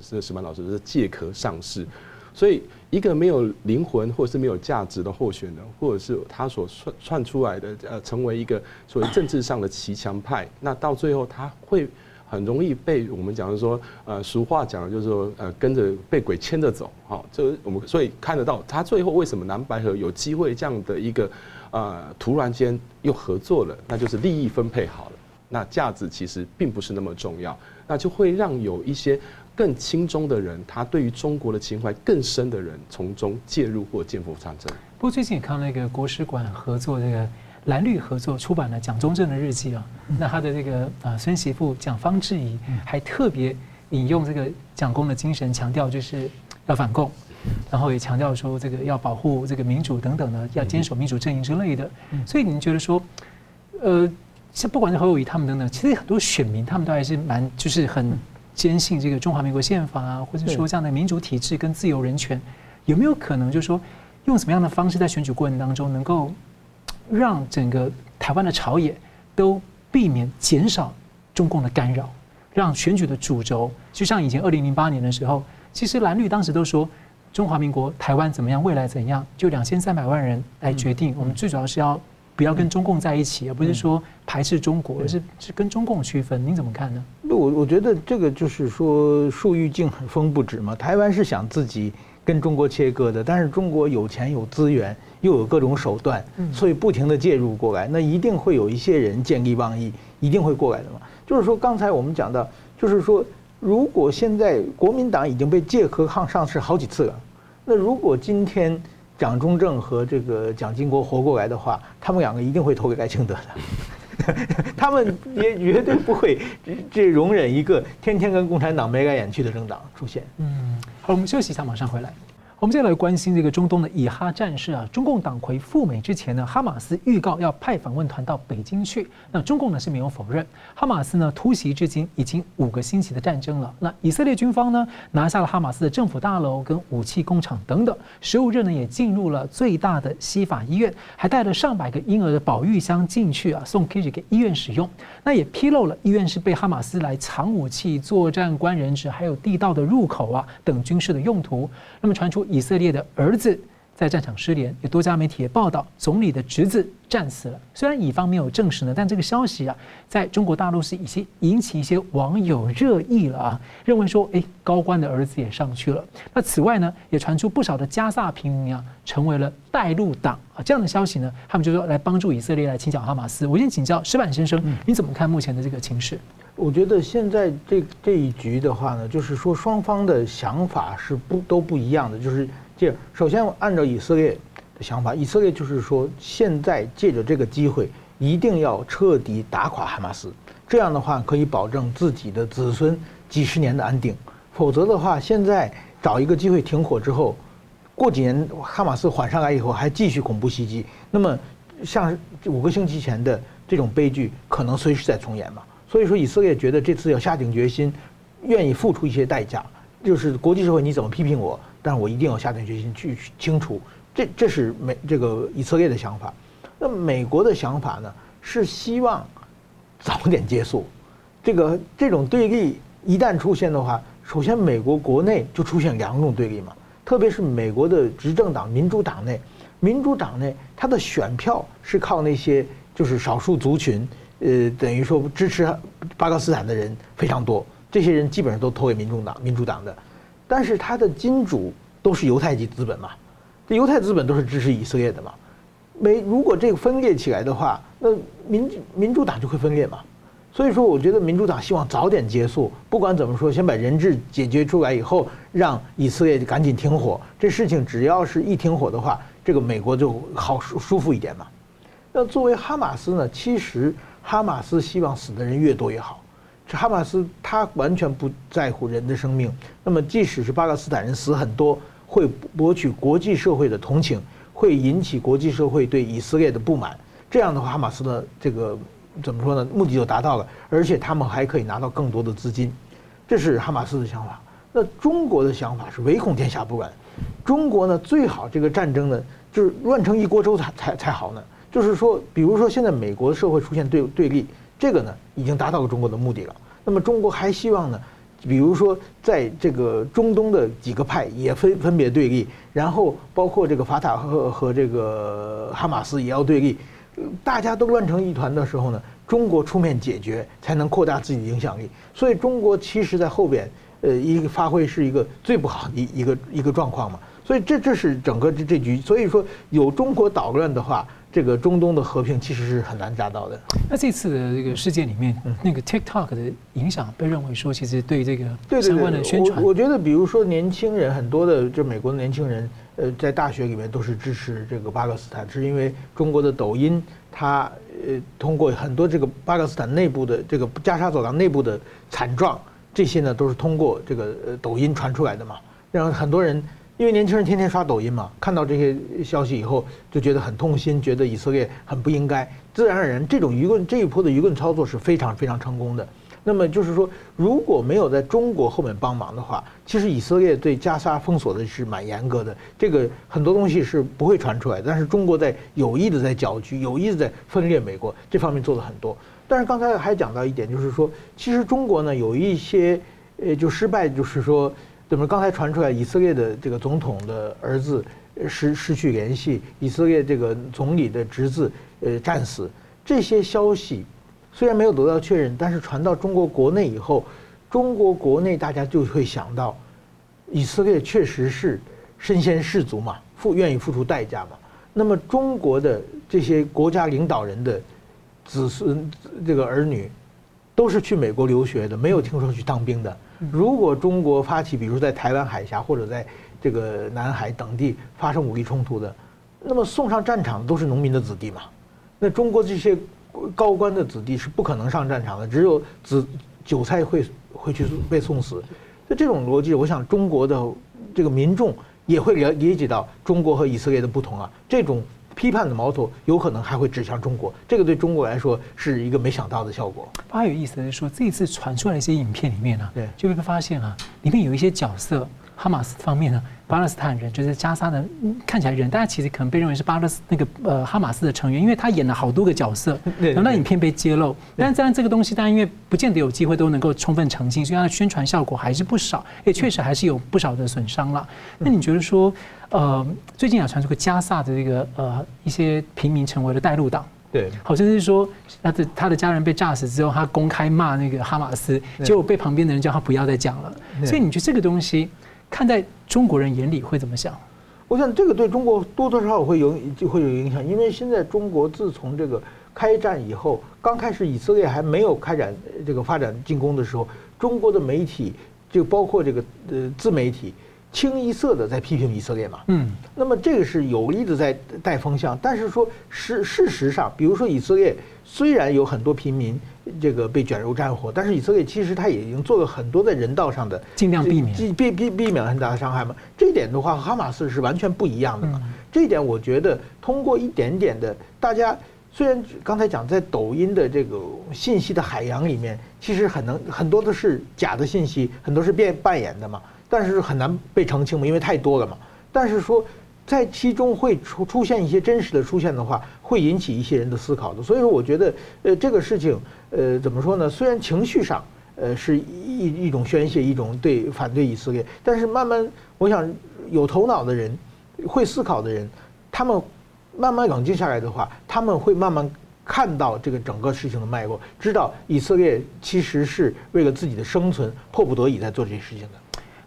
这个矢板老师是借壳上市。所以，一个没有灵魂或者是没有价值的候选人，或者是他所串串出来的，呃，成为一个所谓政治上的骑墙派，那到最后他会很容易被我们讲的说，呃，俗话讲的就是说，呃，跟着被鬼牵着走，哈，这我们所以看得到他最后为什么蓝白合有机会这样的一个，呃，突然间又合作了，那就是利益分配好了，那价值其实并不是那么重要，那就会让有一些。更亲中的人，他对于中国的情怀更深的人，从中介入或见缝插针。不过最近也看到那个国史馆合作这个蓝绿合作出版了蒋中正的日记啊，那他的这个啊孙媳妇蒋方智怡还特别引用这个蒋公的精神，强调就是要反共，然后也强调说这个要保护这个民主等等的，要坚守民主阵营之类的。所以您觉得说，呃，像不管是侯友宜他们等等，其实很多选民他们都还是蛮就是很。坚信这个中华民国宪法啊，或者说这样的民主体制跟自由人权，有没有可能就是说，用什么样的方式在选举过程当中，能够让整个台湾的朝野都避免减少中共的干扰，让选举的主轴，就像以前二零零八年的时候，其实蓝绿当时都说，中华民国台湾怎么样，未来怎样，就两千三百万人来决定。我们最主要是要不要跟中共在一起，而不是说排斥中国，而是是跟中共区分。您怎么看呢？我我觉得这个就是说树欲静而风不止嘛。台湾是想自己跟中国切割的，但是中国有钱有资源，又有各种手段，所以不停地介入过来，那一定会有一些人见利忘义，一定会过来的嘛。就是说刚才我们讲到，就是说。如果现在国民党已经被借壳抗上市好几次了，那如果今天蒋中正和这个蒋经国活过来的话，他们两个一定会投给赖清德的，他们也绝对不会这容忍一个天天跟共产党眉来眼去的政党出现。嗯，好，我们休息一下，马上回来。我们接下来关心这个中东的以哈战事啊。中共党魁赴美之前呢，哈马斯预告要派访问团到北京去。那中共呢是没有否认。哈马斯呢突袭至今已经五个星期的战争了。那以色列军方呢拿下了哈马斯的政府大楼跟武器工厂等等。十五日呢也进入了最大的西法医院，还带了上百个婴儿的保育箱进去啊，送给给医院使用。那也披露了医院是被哈马斯来藏武器、作战关人质，还有地道的入口啊等军事的用途。那么传出。以色列的儿子在战场失联，有多家媒体也报道，总理的侄子战死了。虽然乙方没有证实呢，但这个消息啊，在中国大陆是已经引起一些网友热议了啊，认为说，诶，高官的儿子也上去了。那此外呢，也传出不少的加萨平民啊，成为了带路党啊，这样的消息呢，他们就说来帮助以色列来清剿哈马斯。我先请教石板先生，你怎么看目前的这个情势？我觉得现在这这一局的话呢，就是说双方的想法是不都不一样的。就是这，首先按照以色列的想法，以色列就是说现在借着这个机会，一定要彻底打垮哈马斯，这样的话可以保证自己的子孙几十年的安定。否则的话，现在找一个机会停火之后，过几年哈马斯缓上来以后，还继续恐怖袭击，那么像五个星期前的这种悲剧，可能随时在重演嘛。所以说，以色列觉得这次要下定决心，愿意付出一些代价，就是国际社会你怎么批评我，但我一定要下定决心去清除。这这是美这个以色列的想法。那美国的想法呢，是希望早点结束。这个这种对立一旦出现的话，首先美国国内就出现两种对立嘛，特别是美国的执政党民主党内，民主党内他的选票是靠那些就是少数族群。呃，等于说支持巴勒斯坦的人非常多，这些人基本上都投给民众党、民主党的，但是他的金主都是犹太籍资本嘛，这犹太资本都是支持以色列的嘛，没如果这个分裂起来的话，那民民主党就会分裂嘛，所以说我觉得民主党希望早点结束，不管怎么说，先把人质解决出来以后，让以色列赶紧停火，这事情只要是一停火的话，这个美国就好舒舒服一点嘛。那作为哈马斯呢，其实。哈马斯希望死的人越多越好，哈马斯他完全不在乎人的生命。那么即使是巴勒斯坦人死很多，会博取国际社会的同情，会引起国际社会对以色列的不满。这样的话，哈马斯的这个怎么说呢？目的就达到了，而且他们还可以拿到更多的资金。这是哈马斯的想法。那中国的想法是唯恐天下不乱。中国呢，最好这个战争呢，就是乱成一锅粥才才才好呢。就是说，比如说现在美国社会出现对对立，这个呢已经达到了中国的目的了。那么中国还希望呢，比如说在这个中东的几个派也分分别对立，然后包括这个法塔赫和这个哈马斯也要对立，大家都乱成一团的时候呢，中国出面解决才能扩大自己的影响力。所以中国其实在后边呃一个发挥是一个最不好的一一个一个状况嘛。所以这这是整个这这局，所以说有中国捣乱的话。这个中东的和平其实是很难达到的。那这次的这个事件里面，那个 TikTok 的影响被认为说，其实对这个相关的宣传，我我觉得，比如说年轻人很多的，就美国的年轻人，呃，在大学里面都是支持这个巴勒斯坦，是因为中国的抖音，它呃通过很多这个巴勒斯坦内部的这个加沙走廊内部的惨状，这些呢都是通过这个呃抖音传出来的嘛，让很多人。因为年轻人天天刷抖音嘛，看到这些消息以后就觉得很痛心，觉得以色列很不应该。自然而然，这种舆论这一波的舆论操作是非常非常成功的。那么就是说，如果没有在中国后面帮忙的话，其实以色列对加沙封锁的是蛮严格的，这个很多东西是不会传出来。但是中国在有意的在搅局，有意的在分裂美国，这方面做了很多。但是刚才还讲到一点，就是说，其实中国呢有一些呃就失败，就是说。怎么刚才传出来以色列的这个总统的儿子失失去联系，以色列这个总理的侄子呃战死，这些消息虽然没有得到确认，但是传到中国国内以后，中国国内大家就会想到，以色列确实是身先士卒嘛，付愿意付出代价嘛。那么中国的这些国家领导人的子孙这个儿女，都是去美国留学的，没有听说去当兵的。如果中国发起，比如在台湾海峡或者在这个南海等地发生武力冲突的，那么送上战场的都是农民的子弟嘛？那中国这些高官的子弟是不可能上战场的，只有子韭菜会会去被送死。那这种逻辑，我想中国的这个民众也会了理解到中国和以色列的不同啊。这种。批判的矛头有可能还会指向中国，这个对中国来说是一个没想到的效果。还有意思的是说，这一次传出来的一些影片里面呢、啊，对，就会发现啊，里面有一些角色。哈马斯方面呢，巴勒斯坦人就是加沙的，看起来人，大家其实可能被认为是巴勒斯那个呃哈马斯的成员，因为他演了好多个角色，那影片被揭露。但是当然这个东西，当然因为不见得有机会都能够充分澄清，所以它的宣传效果还是不少，也确实还是有不少的损伤了。那你觉得说，呃，最近也传出个加萨的这个呃一些平民成为了带路党，对，好像是说他的他的家人被炸死之后，他公开骂那个哈马斯，结果被旁边的人叫他不要再讲了。所以你觉得这个东西？看在中国人眼里会怎么想？我想这个对中国多多少少会有就会有影响，因为现在中国自从这个开战以后，刚开始以色列还没有开展这个发展进攻的时候，中国的媒体就包括这个呃自媒体，清一色的在批评以色列嘛。嗯，那么这个是有意的在带风向，但是说事事实上，比如说以色列虽然有很多平民。这个被卷入战火，但是以色列其实他也已经做了很多在人道上的尽量避免避避避免了很大的伤害嘛。这一点的话，哈马斯是完全不一样的嘛。这一点我觉得通过一点点的，大家虽然刚才讲在抖音的这个信息的海洋里面，其实很能很多都是假的信息，很多是变扮演的嘛，但是很难被澄清嘛，因为太多了嘛。但是说。在其中会出出现一些真实的出现的话，会引起一些人的思考的。所以说，我觉得，呃，这个事情，呃，怎么说呢？虽然情绪上，呃，是一一种宣泄，一种对反对以色列，但是慢慢，我想有头脑的人，会思考的人，他们慢慢冷静下来的话，他们会慢慢看到这个整个事情的脉络，知道以色列其实是为了自己的生存，迫不得已在做这些事情的。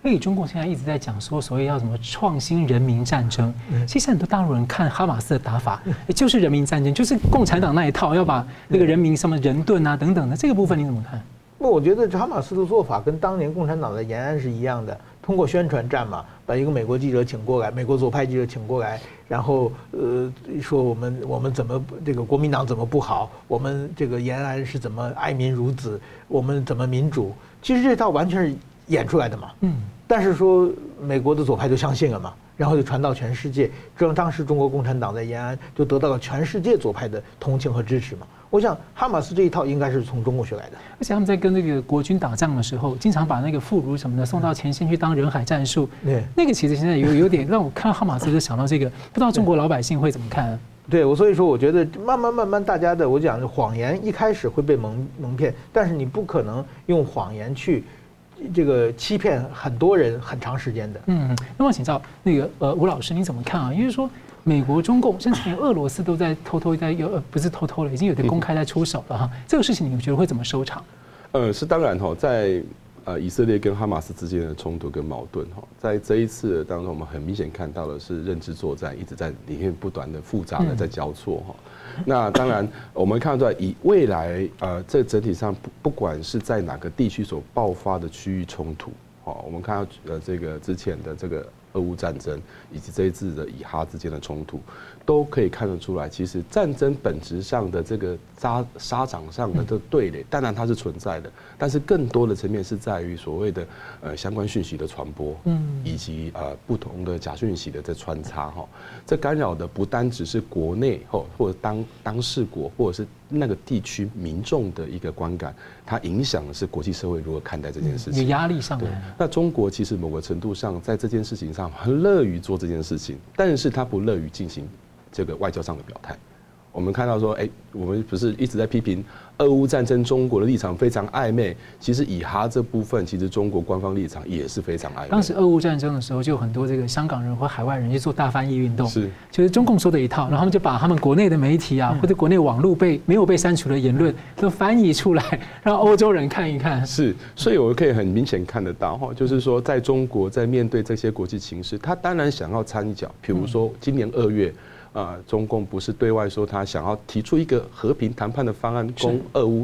所以中共现在一直在讲说，所谓要什么创新人民战争。其实很多大陆人看哈马斯的打法，就是人民战争，就是共产党那一套，要把那个人民什么人盾啊等等的这个部分，你怎么看？那我觉得哈马斯的做法跟当年共产党的延安是一样的，通过宣传战嘛，把一个美国记者请过来，美国左派记者请过来，然后呃说我们我们怎么这个国民党怎么不好，我们这个延安是怎么爱民如子，我们怎么民主？其实这套完全是演出来的嘛。嗯。但是说美国的左派就相信了嘛，然后就传到全世界，这当时中国共产党在延安就得到了全世界左派的同情和支持嘛。我想哈马斯这一套应该是从中国学来的，而且他们在跟那个国军打仗的时候，经常把那个妇孺什么的送到前线去当人海战术。对，那个其实现在有有点让我看到哈马斯就想到这个，不知道中国老百姓会怎么看？对我所以说我觉得慢慢慢慢大家的我讲的谎言一开始会被蒙蒙骗，但是你不可能用谎言去。这个欺骗很多人很长时间的。嗯，那么请教那个呃吴老师，你怎么看啊？因为说美国、中共甚至连俄罗斯都在偷偷在有呃不是偷偷了，已经有点公开在出手了哈。这个事情你们觉得会怎么收场？呃，是当然哈，在呃以色列跟哈马斯之间的冲突跟矛盾哈，在这一次当中，我们很明显看到的是认知作战一直在里面不断的复杂的在交错哈。那当然，我们看到以未来呃，这整体上不不管是在哪个地区所爆发的区域冲突，好，我们看到呃这个之前的这个。俄乌战争以及这一次的以哈之间的冲突，都可以看得出来，其实战争本质上的这个沙沙场上的这个对垒，当然它是存在的，但是更多的层面是在于所谓的呃相关讯息的传播，嗯，以及呃不同的假讯息的在穿插哈，这干扰的不单只是国内或或者当当事国或者是。那个地区民众的一个观感，它影响的是国际社会如何看待这件事情。有压力上来。那中国其实某个程度上在这件事情上很乐于做这件事情，但是他不乐于进行这个外交上的表态。我们看到说，哎，我们不是一直在批评俄乌战争，中国的立场非常暧昧。其实以哈这部分，其实中国官方立场也是非常暧昧。当时俄乌战争的时候，就有很多这个香港人或海外人去做大翻译运动，是，就是中共说的一套，然后他们就把他们国内的媒体啊，或者国内网络被没有被删除的言论都翻译出来，让欧洲人看一看。是，所以我可以很明显看得到哈，就是说在中国在面对这些国际情势，他当然想要掺一脚，比如说今年二月。啊，中共不是对外说他想要提出一个和平谈判的方案，供俄乌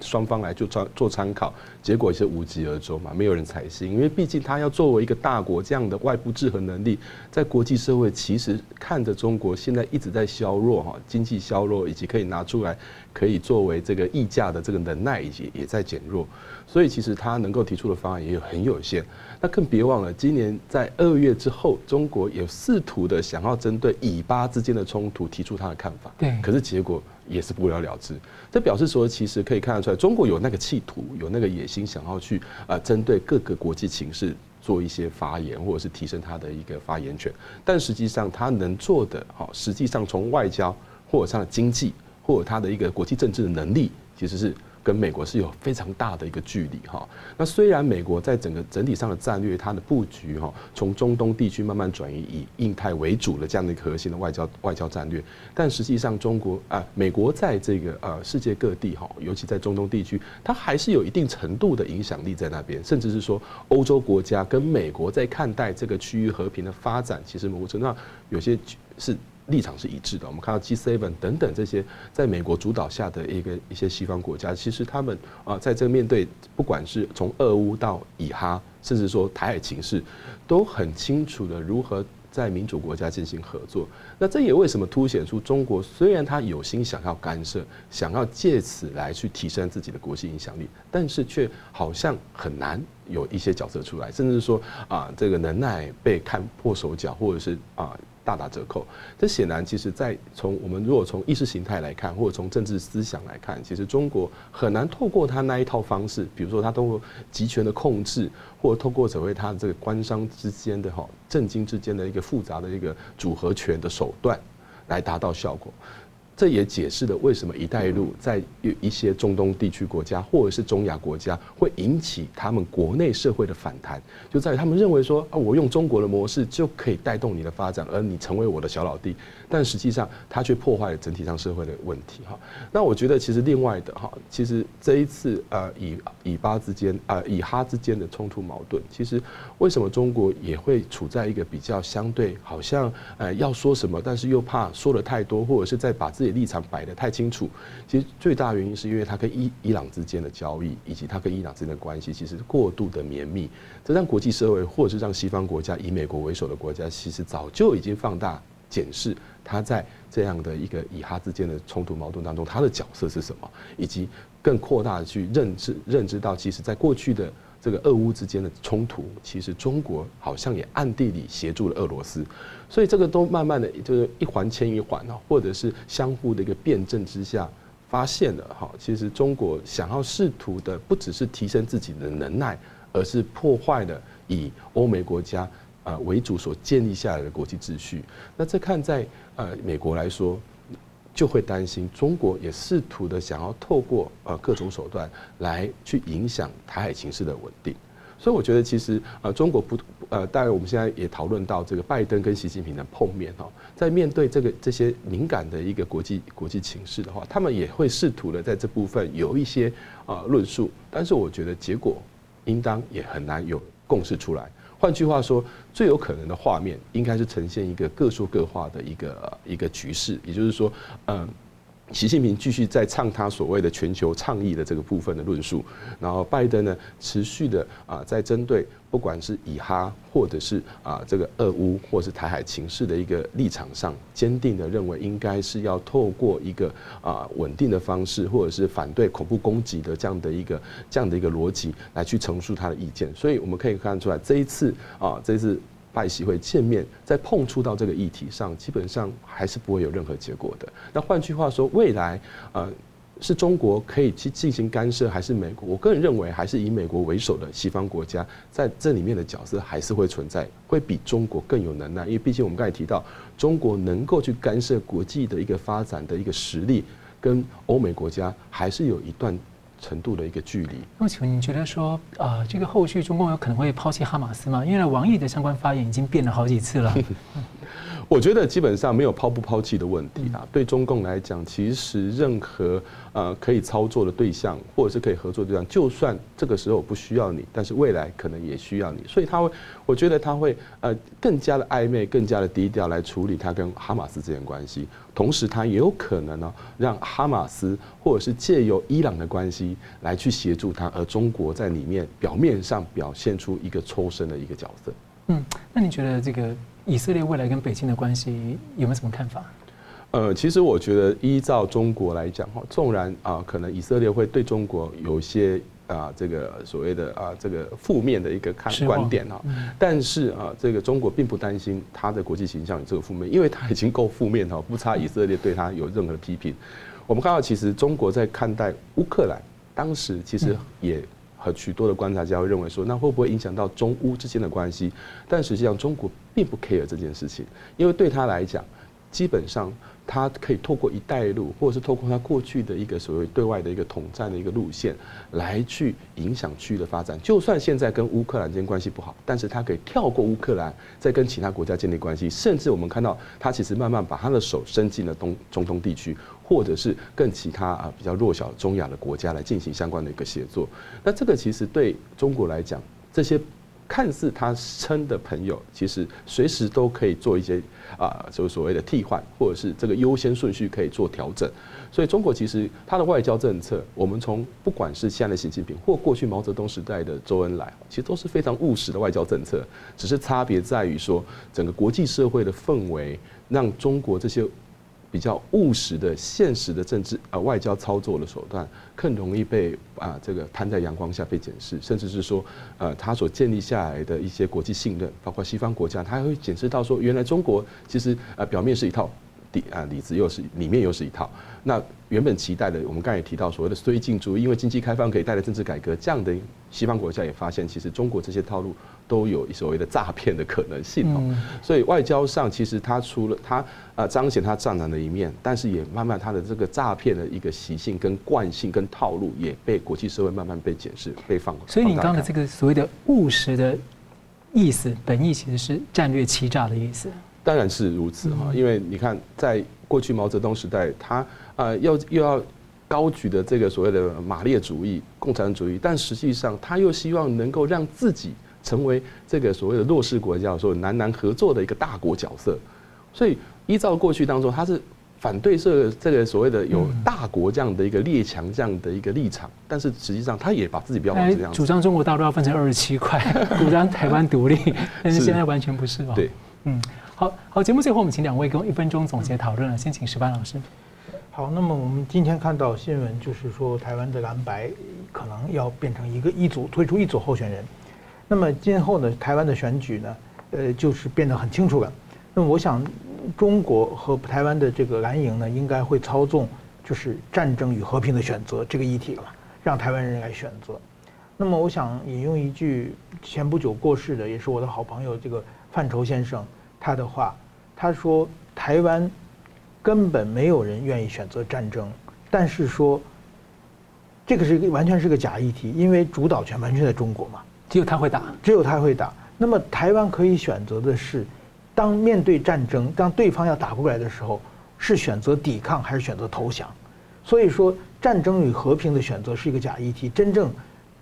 双方来做参做参考，结果也是无疾而终嘛，没有人采信，因为毕竟他要作为一个大国，这样的外部制衡能力，在国际社会其实看着中国现在一直在削弱哈，经济削弱，以及可以拿出来可以作为这个议价的这个能耐，以及也在减弱，所以其实他能够提出的方案也有很有限。那更别忘了，今年在二月之后，中国也试图的想要针对以巴之间的冲突提出他的看法。对，可是结果也是不了了之。这表示说，其实可以看得出来，中国有那个企图，有那个野心，想要去啊针对各个国际情势做一些发言，或者是提升他的一个发言权。但实际上，他能做的，哈，实际上从外交或者他的经济，或者他的一个国际政治的能力，其实是。跟美国是有非常大的一个距离哈。那虽然美国在整个整体上的战略，它的布局哈，从中东地区慢慢转移以印太为主的这样的一个核心的外交外交战略，但实际上中国啊，美国在这个呃世界各地哈，尤其在中东地区，它还是有一定程度的影响力在那边，甚至是说欧洲国家跟美国在看待这个区域和平的发展，其实某种程度上有些是。立场是一致的。我们看到 G7 等等这些在美国主导下的一个一些西方国家，其实他们啊，在这个面对不管是从俄乌到以哈，甚至说台海情势，都很清楚的如何在民主国家进行合作。那这也为什么凸显出中国虽然他有心想要干涉，想要借此来去提升自己的国际影响力，但是却好像很难有一些角色出来，甚至说啊，这个能耐被看破手脚，或者是啊。大打折扣，这显然其实，在从我们如果从意识形态来看，或者从政治思想来看，其实中国很难透过他那一套方式，比如说他通过集权的控制，或者透过所谓他的这个官商之间的哈政经之间的一个复杂的一个组合拳的手段，来达到效果。这也解释了为什么“一带一路”在一些中东地区国家或者是中亚国家会引起他们国内社会的反弹，就在于他们认为说啊，我用中国的模式就可以带动你的发展，而你成为我的小老弟。但实际上，它却破坏了整体上社会的问题哈。那我觉得，其实另外的哈，其实这一次呃，以以巴之间啊，以哈之间的冲突矛盾，其实为什么中国也会处在一个比较相对好像呃要说什么，但是又怕说的太多，或者是在把自己立场摆得太清楚。其实最大原因是因为它跟伊伊朗之间的交易，以及它跟伊朗之间的关系，其实过度的绵密，这让国际社会或者是让西方国家以美国为首的国家，其实早就已经放大检视。他在这样的一个以哈之间的冲突矛盾当中，他的角色是什么？以及更扩大的去认知认知到，其实在过去的这个俄乌之间的冲突，其实中国好像也暗地里协助了俄罗斯，所以这个都慢慢的就是一环牵一环啊，或者是相互的一个辩证之下，发现了哈，其实中国想要试图的不只是提升自己的能耐，而是破坏了以欧美国家。啊，为主所建立下来的国际秩序，那这看在呃美国来说，就会担心中国也试图的想要透过呃各种手段来去影响台海情势的稳定。所以我觉得其实呃中国不呃，当然我们现在也讨论到这个拜登跟习近平的碰面哈，在面对这个这些敏感的一个国际国际情势的话，他们也会试图的在这部分有一些啊论述，但是我觉得结果应当也很难有共识出来。换句话说，最有可能的画面应该是呈现一个各说各话的一个一个局势，也就是说，嗯。习近平继续在唱他所谓的全球倡议的这个部分的论述，然后拜登呢持续的啊在针对不管是以哈或者是啊这个俄乌或是台海情势的一个立场上，坚定的认为应该是要透过一个啊稳定的方式，或者是反对恐怖攻击的这样的一个这样的一个逻辑来去陈述他的意见。所以我们可以看出来，这一次啊这次。拜习会见面，在碰触到这个议题上，基本上还是不会有任何结果的。那换句话说，未来呃，是中国可以去进行干涉，还是美国？我个人认为，还是以美国为首的西方国家在这里面的角色还是会存在，会比中国更有能耐。因为毕竟我们刚才提到，中国能够去干涉国际的一个发展的一个实力，跟欧美国家还是有一段程度的一个距离。那么，请问你觉得说，呃，这个后续中共有可能会抛弃哈马斯吗？因为王毅的相关发言已经变了好几次了。我觉得基本上没有抛不抛弃的问题啊。对中共来讲，其实任何呃可以操作的对象，或者是可以合作的对象，就算这个时候不需要你，但是未来可能也需要你。所以他会，我觉得他会呃更加的暧昧，更加的低调来处理他跟哈马斯之间关系。同时，他也有可能呢，让哈马斯或者是借由伊朗的关系来去协助他，而中国在里面表面上表现出一个抽身的一个角色。嗯，那你觉得这个？以色列未来跟北京的关系有没有什么看法？呃，其实我觉得依照中国来讲哈，纵然啊，可能以色列会对中国有一些啊这个所谓的啊这个负面的一个看观点啊，但是啊，这个中国并不担心他的国际形象有这个负面，因为他已经够负面哈，不差以色列对他有任何的批评。我们看到，其实中国在看待乌克兰，当时其实也。和许多的观察家会认为说，那会不会影响到中乌之间的关系？但实际上，中国并不 care 这件事情，因为对他来讲，基本上他可以透过“一带一路”或者是透过他过去的一个所谓对外的一个统战的一个路线，来去影响区域的发展。就算现在跟乌克兰间关系不好，但是他可以跳过乌克兰，再跟其他国家建立关系。甚至我们看到，他其实慢慢把他的手伸进了东中东地区。或者是跟其他啊比较弱小中亚的国家来进行相关的一个协作，那这个其实对中国来讲，这些看似他称的朋友，其实随时都可以做一些啊，就所谓的替换，或者是这个优先顺序可以做调整。所以中国其实它的外交政策，我们从不管是现在的习近平或过去毛泽东时代的周恩来，其实都是非常务实的外交政策，只是差别在于说整个国际社会的氛围让中国这些。比较务实的、现实的政治呃外交操作的手段，更容易被啊这个摊在阳光下被检视，甚至是说呃他所建立下来的一些国际信任，包括西方国家，他还会检视到说，原来中国其实呃表面是一套底啊里子又是里面又是一套。那原本期待的，我们刚才也提到所谓的绥靖主义，因为经济开放可以带来政治改革，这样的西方国家也发现，其实中国这些套路。都有所谓的诈骗的可能性哦，所以外交上其实他除了他呃彰显他战狼的一面，但是也慢慢他的这个诈骗的一个习性跟惯性跟套路也被国际社会慢慢被检视被放。所以你刚刚的这个所谓的务实的意思，本意其实是战略欺诈的意思。当然是如此哈，因为你看在过去毛泽东时代，他呃要又要高举的这个所谓的马列主义、共产主义，但实际上他又希望能够让自己。成为这个所谓的弱势国家，说南南合作的一个大国角色，所以依照过去当中，他是反对这这个所谓的有大国这样的一个列强这样的一个立场，但是实际上他也把自己标榜这样，主张中国大陆要分成二十七块，主张台湾独立，但是现在完全不是哦。对，嗯，好好，节目最后我们请两位给我一分钟总结讨论了，先请石班老师。好，那么我们今天看到新闻，就是说台湾的蓝白可能要变成一个一组推出一组候选人。那么今后呢，台湾的选举呢，呃，就是变得很清楚了。那么我想，中国和台湾的这个蓝营呢，应该会操纵，就是战争与和平的选择这个议题了，让台湾人来选择。那么我想引用一句前不久过世的，也是我的好朋友这个范畴先生他的话，他说：“台湾根本没有人愿意选择战争，但是说这个是一个完全是个假议题，因为主导权完全在中国嘛。”只有他会打，只有他会打。那么台湾可以选择的是，当面对战争，当对方要打过来的时候，是选择抵抗还是选择投降？所以说，战争与和平的选择是一个假议题，真正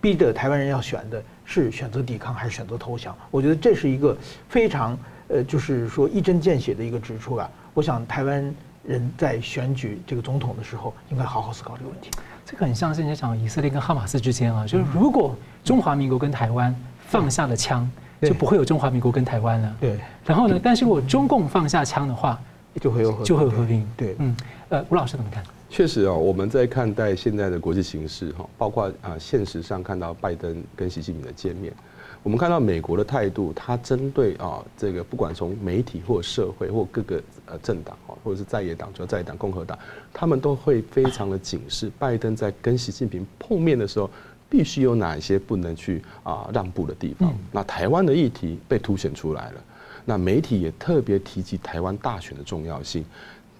逼着台湾人要选的是选择抵抗还是选择投降。我觉得这是一个非常呃，就是说一针见血的一个指出啊。我想台湾人在选举这个总统的时候，应该好好思考这个问题。这个很像是你想以色列跟哈马斯之间啊，就是如果中华民国跟台湾放下了枪，就不会有中华民国跟台湾了。对。然后呢，但是如果中共放下枪的话，就会有就会有和平。对。嗯。呃，吴老师怎么看？确实哦，我们在看待现在的国际形势哈，包括啊现实上看到拜登跟习近平的见面，我们看到美国的态度，它针对啊这个不管从媒体或社会或各个呃政党啊，或者是在野党，主要在野党共和党，他们都会非常的警示，拜登在跟习近平碰面的时候，必须有哪一些不能去啊让步的地方。那台湾的议题被凸显出来了，那媒体也特别提及台湾大选的重要性。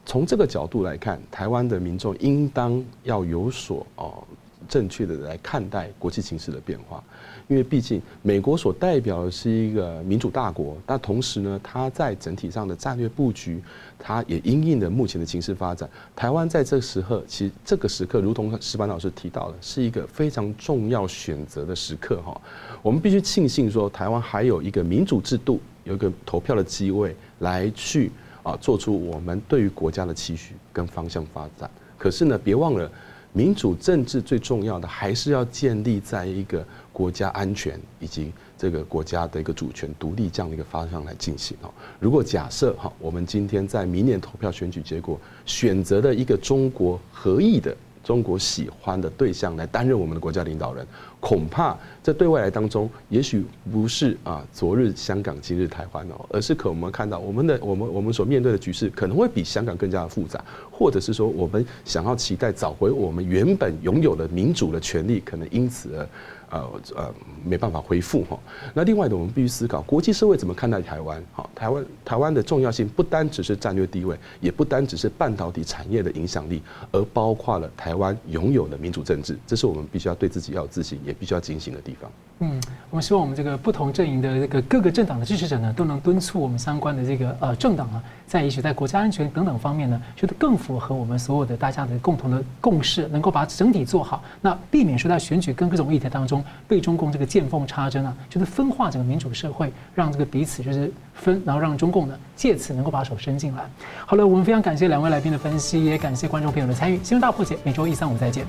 从这个角度来看，台湾的民众应当要有所哦正确的来看待国际形势的变化，因为毕竟美国所代表的是一个民主大国，但同时呢，它在整体上的战略布局，它也因应了目前的情势发展。台湾在这个时刻，其实这个时刻，如同石板老师提到的，是一个非常重要选择的时刻哈。我们必须庆幸说，台湾还有一个民主制度，有一个投票的机会来去。啊，做出我们对于国家的期许跟方向发展。可是呢，别忘了，民主政治最重要的还是要建立在一个国家安全以及这个国家的一个主权独立这样的一个方向来进行哦。如果假设哈，我们今天在明年投票选举结果选择了一个中国合意的。中国喜欢的对象来担任我们的国家领导人，恐怕在对外来当中，也许不是啊昨日香港今日台湾哦，而是可我们看到我们的我们我们所面对的局势可能会比香港更加的复杂，或者是说我们想要期待找回我们原本拥有的民主的权利，可能因此而。呃呃，没办法恢复哈。那另外的，我们必须思考国际社会怎么看待台湾。好，台湾台湾的重要性不单只是战略地位，也不单只是半导体产业的影响力，而包括了台湾拥有的民主政治。这是我们必须要对自己要有自信，也必须要警醒的地方。嗯，我们希望我们这个不同阵营的这个各个政党的支持者呢，都能敦促我们相关的这个呃政党啊，在也许在国家安全等等方面呢，觉得更符合我们所有的大家的共同的共识，能够把整体做好，那避免说在选举跟各种议题当中被中共这个见缝插针啊，就是分化整个民主社会，让这个彼此就是分，然后让中共呢借此能够把手伸进来。好了，我们非常感谢两位来宾的分析，也感谢观众朋友的参与。新闻大破解每周一、三、五再见，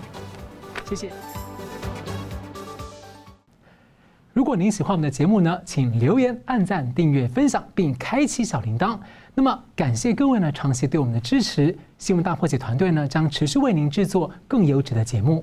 谢谢。如果您喜欢我们的节目呢，请留言、按赞、订阅、分享，并开启小铃铛。那么，感谢各位呢长期对我们的支持。新闻大破解团队呢将持续为您制作更优质的节目。